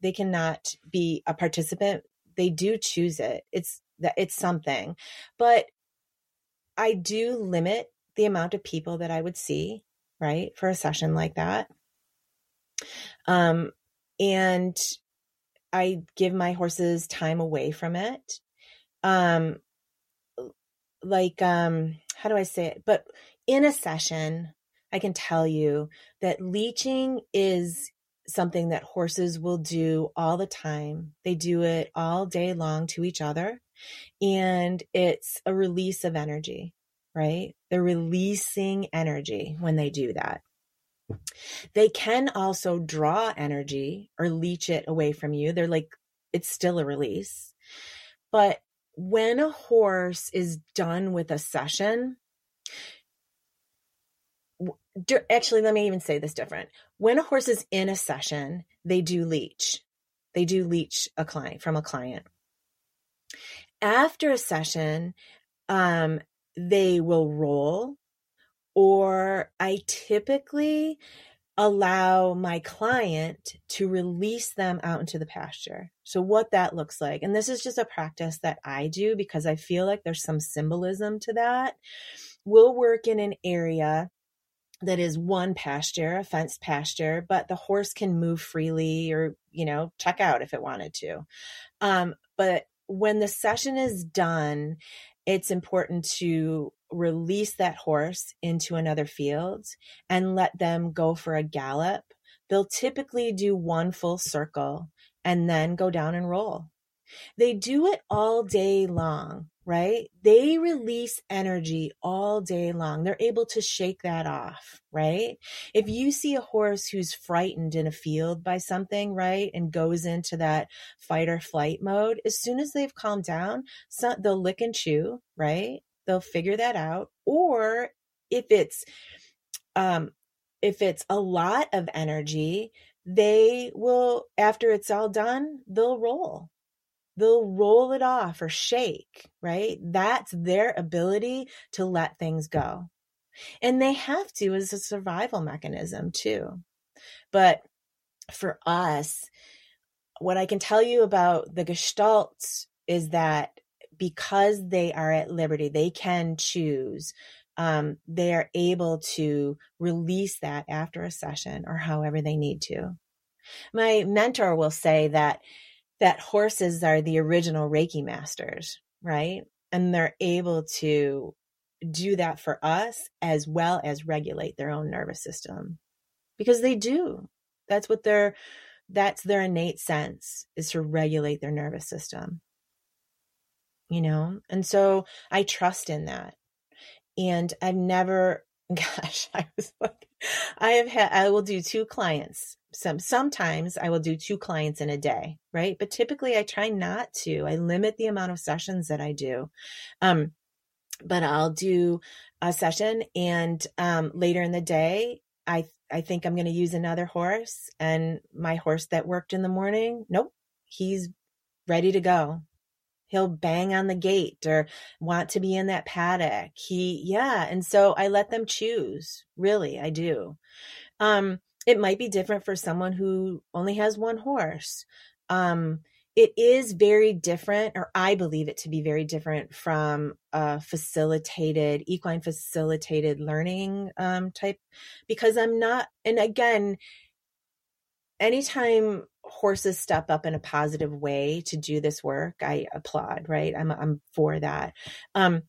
They cannot be a participant. They do choose it. It's that it's something, but I do limit the amount of people that I would see, right, for a session like that. Um, and I give my horses time away from it um like um how do I say it? But in a session, I can tell you that leeching is something that horses will do all the time. They do it all day long to each other. And it's a release of energy, right? They're releasing energy when they do that. They can also draw energy or leech it away from you. They're like, it's still a release. But when a horse is done with a session, actually, let me even say this different. When a horse is in a session, they do leech. They do leech a client from a client. After a session, um, they will roll, or I typically allow my client to release them out into the pasture. So, what that looks like, and this is just a practice that I do because I feel like there's some symbolism to that. We'll work in an area that is one pasture, a fenced pasture, but the horse can move freely or, you know, check out if it wanted to. Um, but when the session is done, it's important to release that horse into another field and let them go for a gallop. They'll typically do one full circle and then go down and roll. They do it all day long, right? They release energy all day long. They're able to shake that off, right? If you see a horse who's frightened in a field by something, right, and goes into that fight or flight mode, as soon as they've calmed down, so they'll lick and chew, right? They'll figure that out. Or if it's, um, if it's a lot of energy, they will, after it's all done, they'll roll. They'll roll it off or shake, right? That's their ability to let things go. And they have to as a survival mechanism too. But for us, what I can tell you about the gestalts is that because they are at liberty, they can choose. Um, they are able to release that after a session or however they need to. My mentor will say that that horses are the original Reiki masters, right? And they're able to do that for us as well as regulate their own nervous system because they do. That's what their that's their innate sense is to regulate their nervous system. You know? And so I trust in that. And I've never gosh, I was like I have had I will do two clients. Some sometimes I will do two clients in a day, right? But typically I try not to. I limit the amount of sessions that I do. Um but I'll do a session and um later in the day I I think I'm going to use another horse and my horse that worked in the morning, nope, he's ready to go. He'll bang on the gate or want to be in that paddock. He, yeah. And so I let them choose. Really, I do. Um, it might be different for someone who only has one horse. Um, it is very different, or I believe it to be very different from a facilitated, equine facilitated learning um, type, because I'm not, and again, anytime horses step up in a positive way to do this work, I applaud, right? I'm, I'm for that. Um,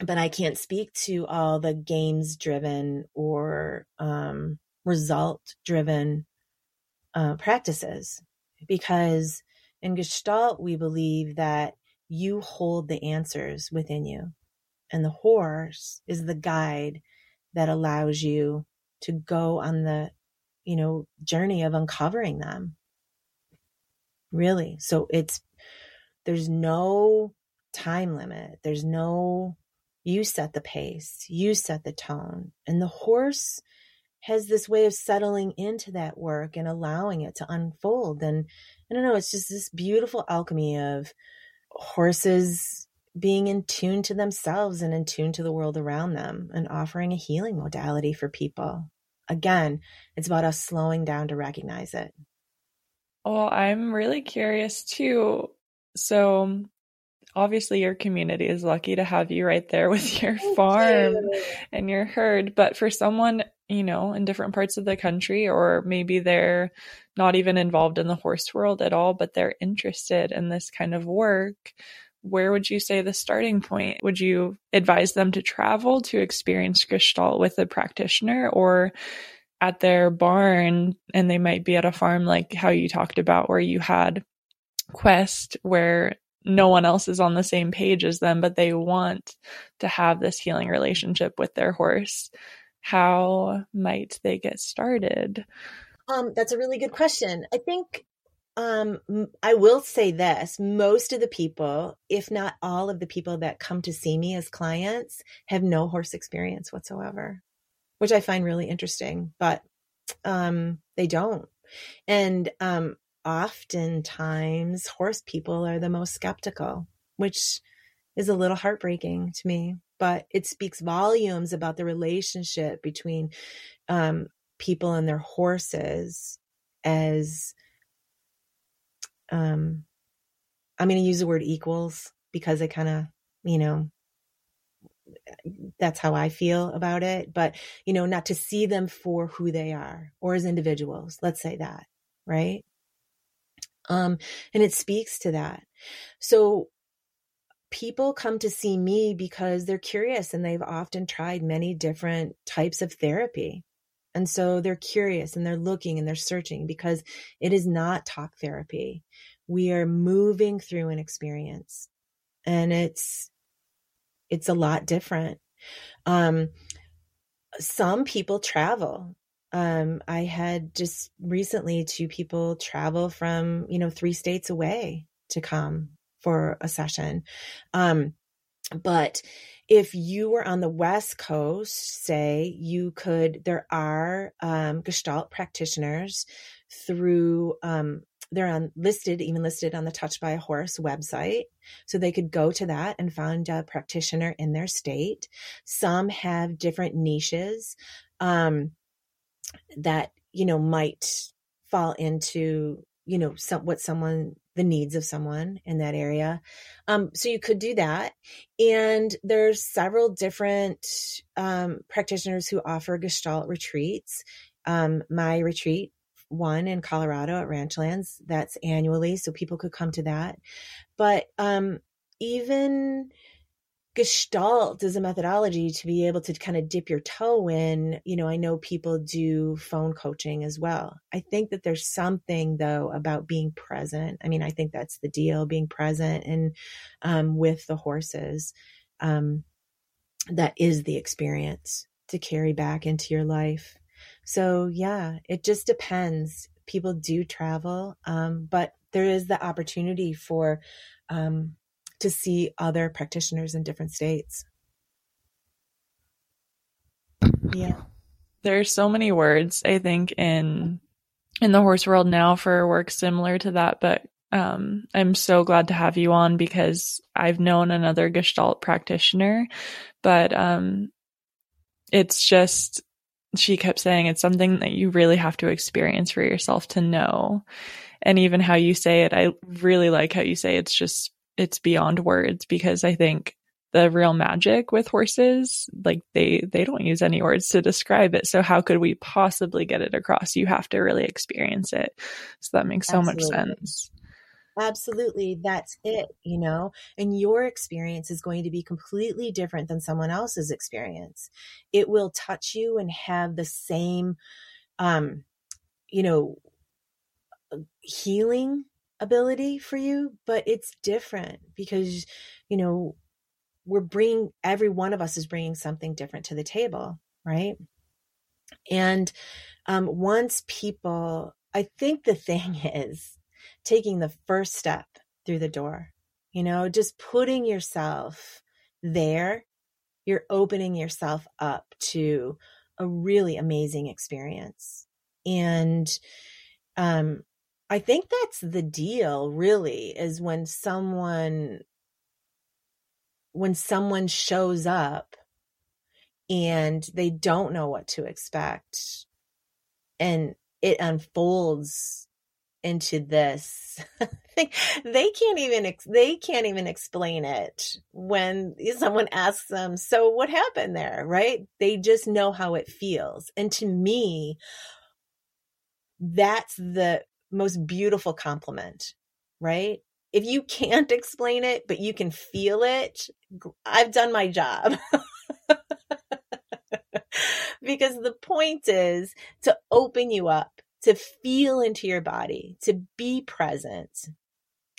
but I can't speak to all the games driven or um, result driven uh, practices because in Gestalt, we believe that you hold the answers within you, and the horse is the guide that allows you to go on the, you know, journey of uncovering them. Really. So it's, there's no time limit. There's no, you set the pace, you set the tone. And the horse has this way of settling into that work and allowing it to unfold. And I don't know, it's just this beautiful alchemy of horses being in tune to themselves and in tune to the world around them and offering a healing modality for people. Again, it's about us slowing down to recognize it. Well, I'm really curious too. So, obviously your community is lucky to have you right there with your Thank farm you. and your herd but for someone you know in different parts of the country or maybe they're not even involved in the horse world at all but they're interested in this kind of work where would you say the starting point would you advise them to travel to experience gestalt with a practitioner or at their barn and they might be at a farm like how you talked about where you had quest where no one else is on the same page as them, but they want to have this healing relationship with their horse. How might they get started? Um, that's a really good question. I think um, I will say this most of the people, if not all of the people that come to see me as clients, have no horse experience whatsoever, which I find really interesting, but um, they don't. And um, oftentimes horse people are the most skeptical, which is a little heartbreaking to me, but it speaks volumes about the relationship between um, people and their horses as um, I'm going to use the word equals because it kind of, you know, that's how I feel about it. But, you know, not to see them for who they are or as individuals. Let's say that, right? Um, and it speaks to that. So people come to see me because they're curious and they've often tried many different types of therapy. And so they're curious and they're looking and they're searching because it is not talk therapy. We are moving through an experience and it's, it's a lot different. Um, some people travel um, I had just recently two people travel from, you know, three states away to come for a session. Um, but if you were on the West Coast, say, you could, there are um, Gestalt practitioners through, um, they're on listed, even listed on the Touched by a Horse website. So they could go to that and find a practitioner in their state. Some have different niches um, that, you know, might fall into, you know, some, what someone the needs of someone in that area. Um, so you could do that. And there's several different um, practitioners who offer Gestalt retreats. Um, my retreat, one in Colorado at Ranchlands, that's annually, so people could come to that. But um, even Gestalt is a methodology to be able to kind of dip your toe in. You know, I know people do phone coaching as well. I think that there's something though about being present. I mean, I think that's the deal, being present and um, with the horses. Um, that is the experience to carry back into your life. So yeah, it just depends. People do travel, um, but there is the opportunity for um, to see other practitioners in different states. Yeah. There are so many words I think in in the horse world now for work similar to that, but um, I'm so glad to have you on because I've known another Gestalt practitioner, but um, it's just she kept saying it's something that you really have to experience for yourself to know. And even how you say it, I really like how you say it's just it's beyond words because I think the real magic with horses like they they don't use any words to describe it so how could we possibly get it across you have to really experience it so that makes so Absolutely. much sense Absolutely, that's it, you know. And your experience is going to be completely different than someone else's experience. It will touch you and have the same um you know healing ability for you, but it's different because, you know, we're bringing, every one of us is bringing something different to the table, right? And um, once people, I think the thing is taking the first step through the door, you know, just putting yourself there, you're opening yourself up to a really amazing experience. And um, I think that's the deal really is when someone when someone shows up and they don't know what to expect and it unfolds into this they can't even they can't even explain it when someone asks them so what happened there right they just know how it feels and to me that's the most beautiful compliment, right? If you can't explain it, but you can feel it, I've done my job. because the point is to open you up, to feel into your body, to be present,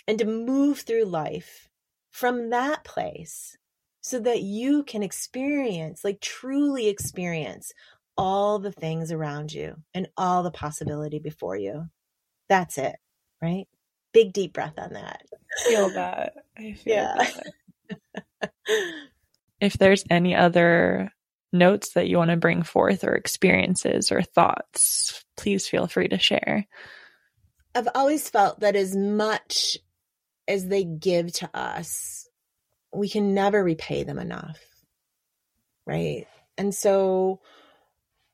and to move through life from that place so that you can experience, like truly experience all the things around you and all the possibility before you. That's it, right? Big deep breath on that. I feel that. I feel yeah. That. if there's any other notes that you want to bring forth or experiences or thoughts, please feel free to share. I've always felt that as much as they give to us, we can never repay them enough. Right. And so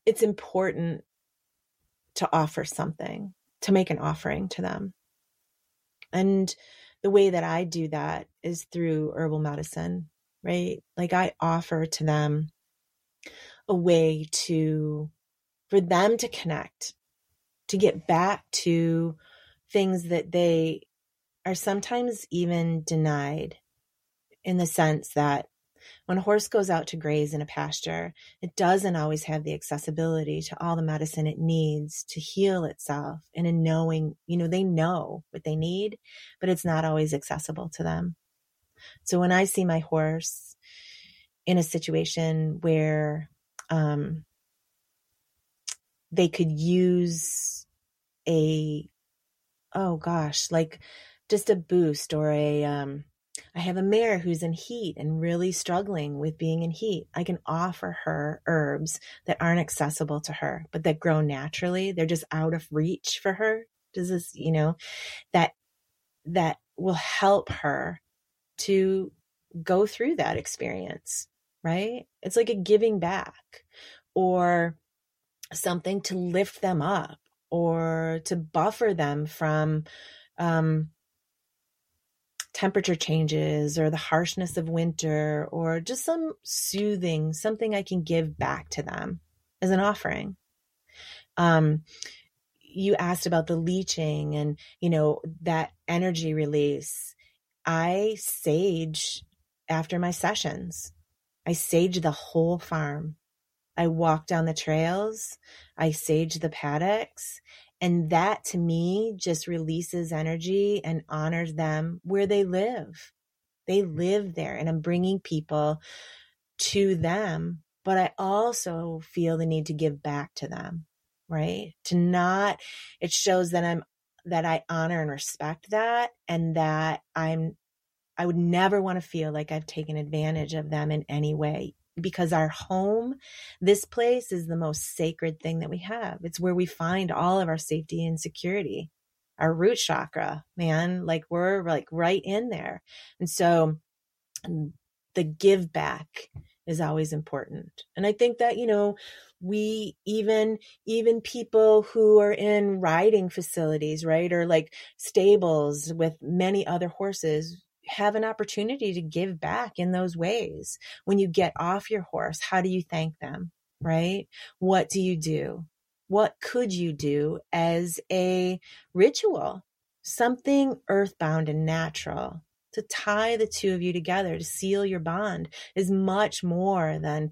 it's important to offer something to make an offering to them. And the way that I do that is through herbal medicine, right? Like I offer to them a way to, for them to connect, to get back to things that they are sometimes even denied in the sense that when a horse goes out to graze in a pasture, it doesn't always have the accessibility to all the medicine it needs to heal itself. And in knowing, you know, they know what they need, but it's not always accessible to them. So when I see my horse in a situation where um, they could use a, oh gosh, like just a boost or a, um, I have a mare who's in heat and really struggling with being in heat. I can offer her herbs that aren't accessible to her, but that grow naturally. They're just out of reach for her. Does this, you know, that that will help her to go through that experience, right? It's like a giving back or something to lift them up or to buffer them from um, temperature changes or the harshness of winter or just some soothing, something I can give back to them as an offering. Um, you asked about the leaching and, you know, that energy release. I sage after my sessions. I sage the whole farm. I walk down the trails. I sage the paddocks. And that to me just releases energy and honors them where they live. They live there, and I'm bringing people to them. But I also feel the need to give back to them, right? To not, it shows that I'm, that I honor and respect that and that I'm I would never want to feel like I've taken advantage of them in any way because our home, this place is the most sacred thing that we have. It's where we find all of our safety and security. Our root chakra, man, like we're like right in there. And so mm, the give back is always important. And I think that, you know, we even even people who are in riding facilities, right? Or like stables with many other horses, have an opportunity to give back in those ways. When you get off your horse, how do you thank them? Right? What do you do? What could you do as a ritual? Something earthbound and natural to tie the two of you together, to seal your bond is much more than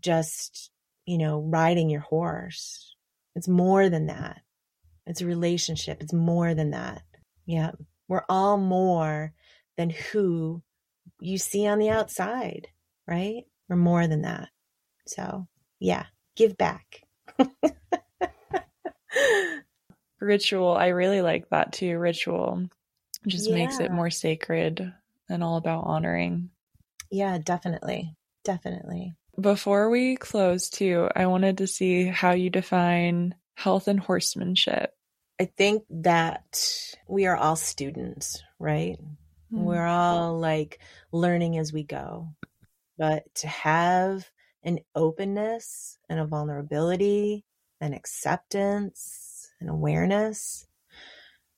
just, you know, riding your horse. It's more than that. It's a relationship. It's more than that. Yeah. We're all more than who you see on the outside, right? Or more than that. So, yeah, give back. ritual, I really like that too. Ritual just yeah. makes it more sacred and all about honoring. Yeah, definitely. Definitely. Before we close, too, I wanted to see how you define health and horsemanship. I think that we are all students, right? Mm. We're all like learning as we go. But to have an openness and a vulnerability and acceptance and awareness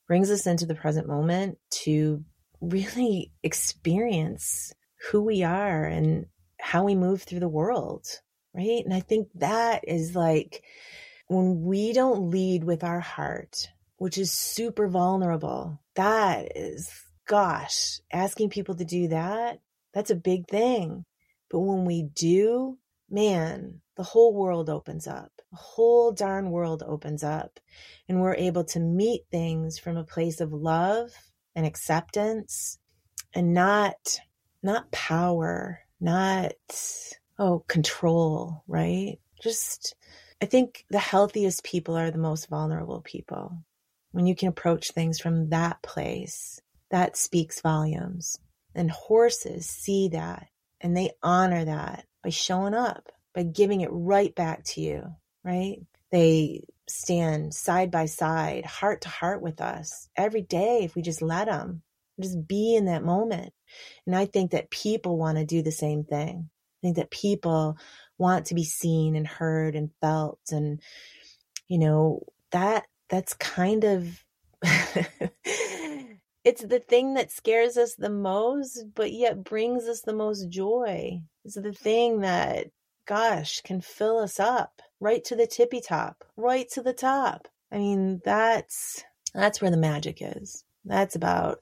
brings us into the present moment to really experience who we are and how we move through the world. Right. And I think that is like when we don't lead with our heart, which is super vulnerable, that is gosh, asking people to do that, that's a big thing. But when we do, man, the whole world opens up. The whole darn world opens up. And we're able to meet things from a place of love and acceptance and not not power, not oh, control, right? Just I think the healthiest people are the most vulnerable people. When you can approach things from that place that speaks volumes. And horses see that and they honor that by showing up, by giving it right back to you, right? They stand side by side, heart to heart with us every day if we just let them, just be in that moment. And I think that people want to do the same thing. I think that people want to be seen and heard and felt and you know that that's kind of it's the thing that scares us the most, but yet brings us the most joy. It's the thing that, gosh, can fill us up right to the tippy top, right to the top. I mean, that's that's where the magic is. That's about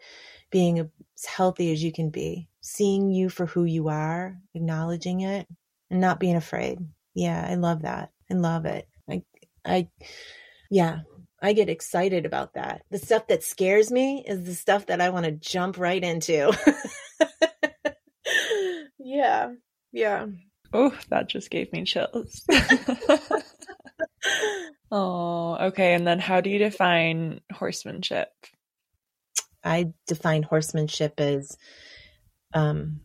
being as healthy as you can be, seeing you for who you are, acknowledging it, and not being afraid. Yeah, I love that. I love it. I, I, yeah, I get excited about that. The stuff that scares me is the stuff that I want to jump right into. yeah. Yeah. Oh, that just gave me chills. oh, okay. And then how do you define horsemanship? I define horsemanship as um,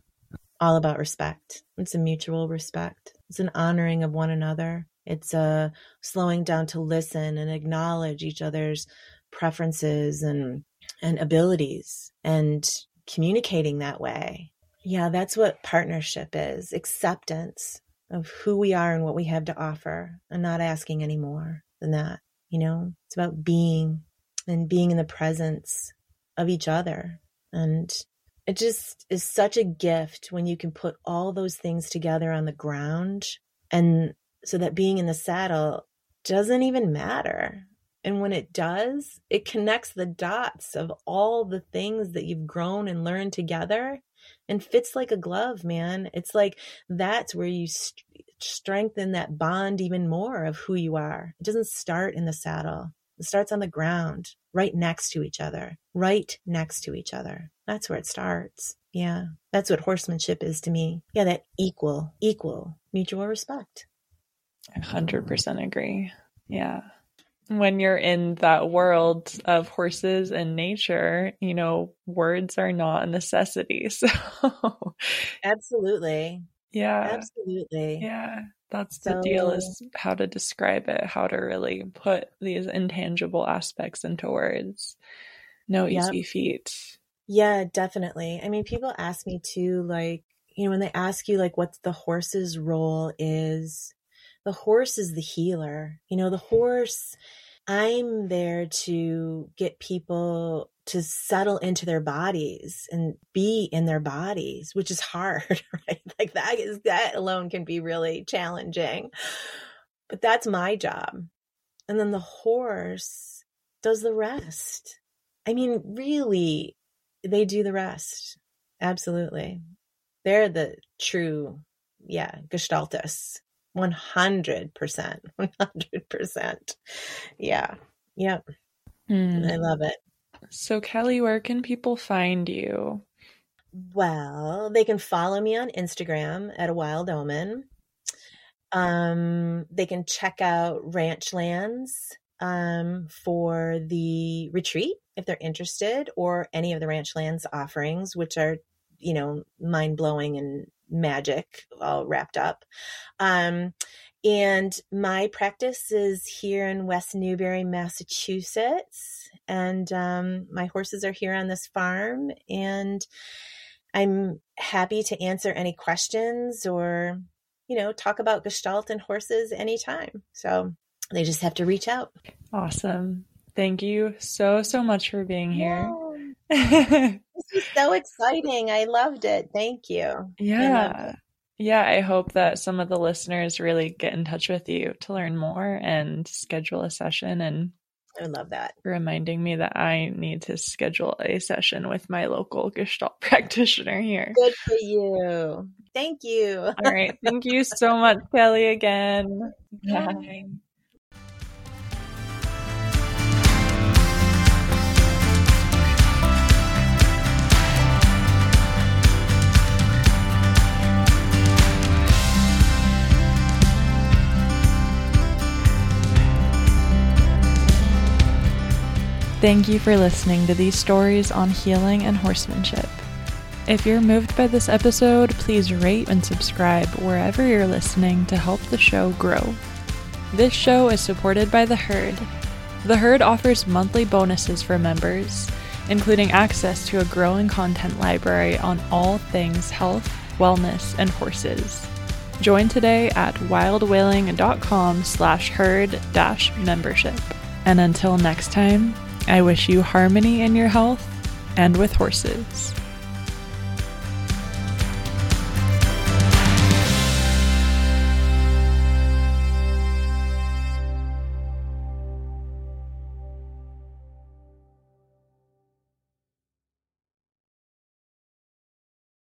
all about respect. It's a mutual respect. It's an honoring of one another. It's a slowing down to listen and acknowledge each other's preferences and and abilities and communicating that way. Yeah, that's what partnership is. Acceptance of who we are and what we have to offer and not asking any more than that. You know, it's about being and being in the presence of each other. And it just is such a gift when you can put all those things together on the ground and so that being in the saddle doesn't even matter. And when it does, it connects the dots of all the things that you've grown and learned together and fits like a glove, man. It's like that's where you st- strengthen that bond even more of who you are. It doesn't start in the saddle, it starts on the ground, right next to each other, right next to each other. That's where it starts. Yeah, that's what horsemanship is to me. Yeah, that equal, equal mutual respect. I 100% agree. Yeah. When you're in that world of horses and nature, you know, words are not a necessity. So, absolutely. Yeah. Absolutely. Yeah. That's the so, deal is how to describe it, how to really put these intangible aspects into words. No yep. easy feat. Yeah, definitely. I mean, people ask me too, like, you know, when they ask you, like, what the horse's role is, the horse is the healer. You know, the horse, I'm there to get people to settle into their bodies and be in their bodies, which is hard, right? Like that is, that alone can be really challenging. But that's my job. And then the horse does the rest. I mean, really, they do the rest. Absolutely. They're the true, yeah, gestaltists. 100%. 100%. Yeah. Yep. Mm. I love it. So, Kelly, where can people find you? Well, they can follow me on Instagram at a wild omen. Um, they can check out Ranchlands um, for the retreat if they're interested, or any of the Ranchlands offerings, which are, you know, mind blowing and magic all wrapped up. Um, and my practice is here in West Newbury, Massachusetts. And um, my horses are here on this farm. And I'm happy to answer any questions or, you know, talk about Gestalt and horses anytime. So they just have to reach out. Awesome. Thank you so, so much for being here. this is so exciting. I loved it. Thank you. Yeah. Yeah, I hope that some of the listeners really get in touch with you to learn more and schedule a session and I love that. Reminding me that I need to schedule a session with my local Gestalt practitioner here. Good for you. Thank you. All right. Thank you so much, Kelly, again. Bye. Thank you for listening to these stories on healing and horsemanship. If you're moved by this episode, please rate and subscribe wherever you're listening to help the show grow. This show is supported by The Herd. The Herd offers monthly bonuses for members, including access to a growing content library on all things health, wellness, and horses. Join today at wildwailing.com slash herd dash membership. And until next time, I wish you harmony in your health and with horses.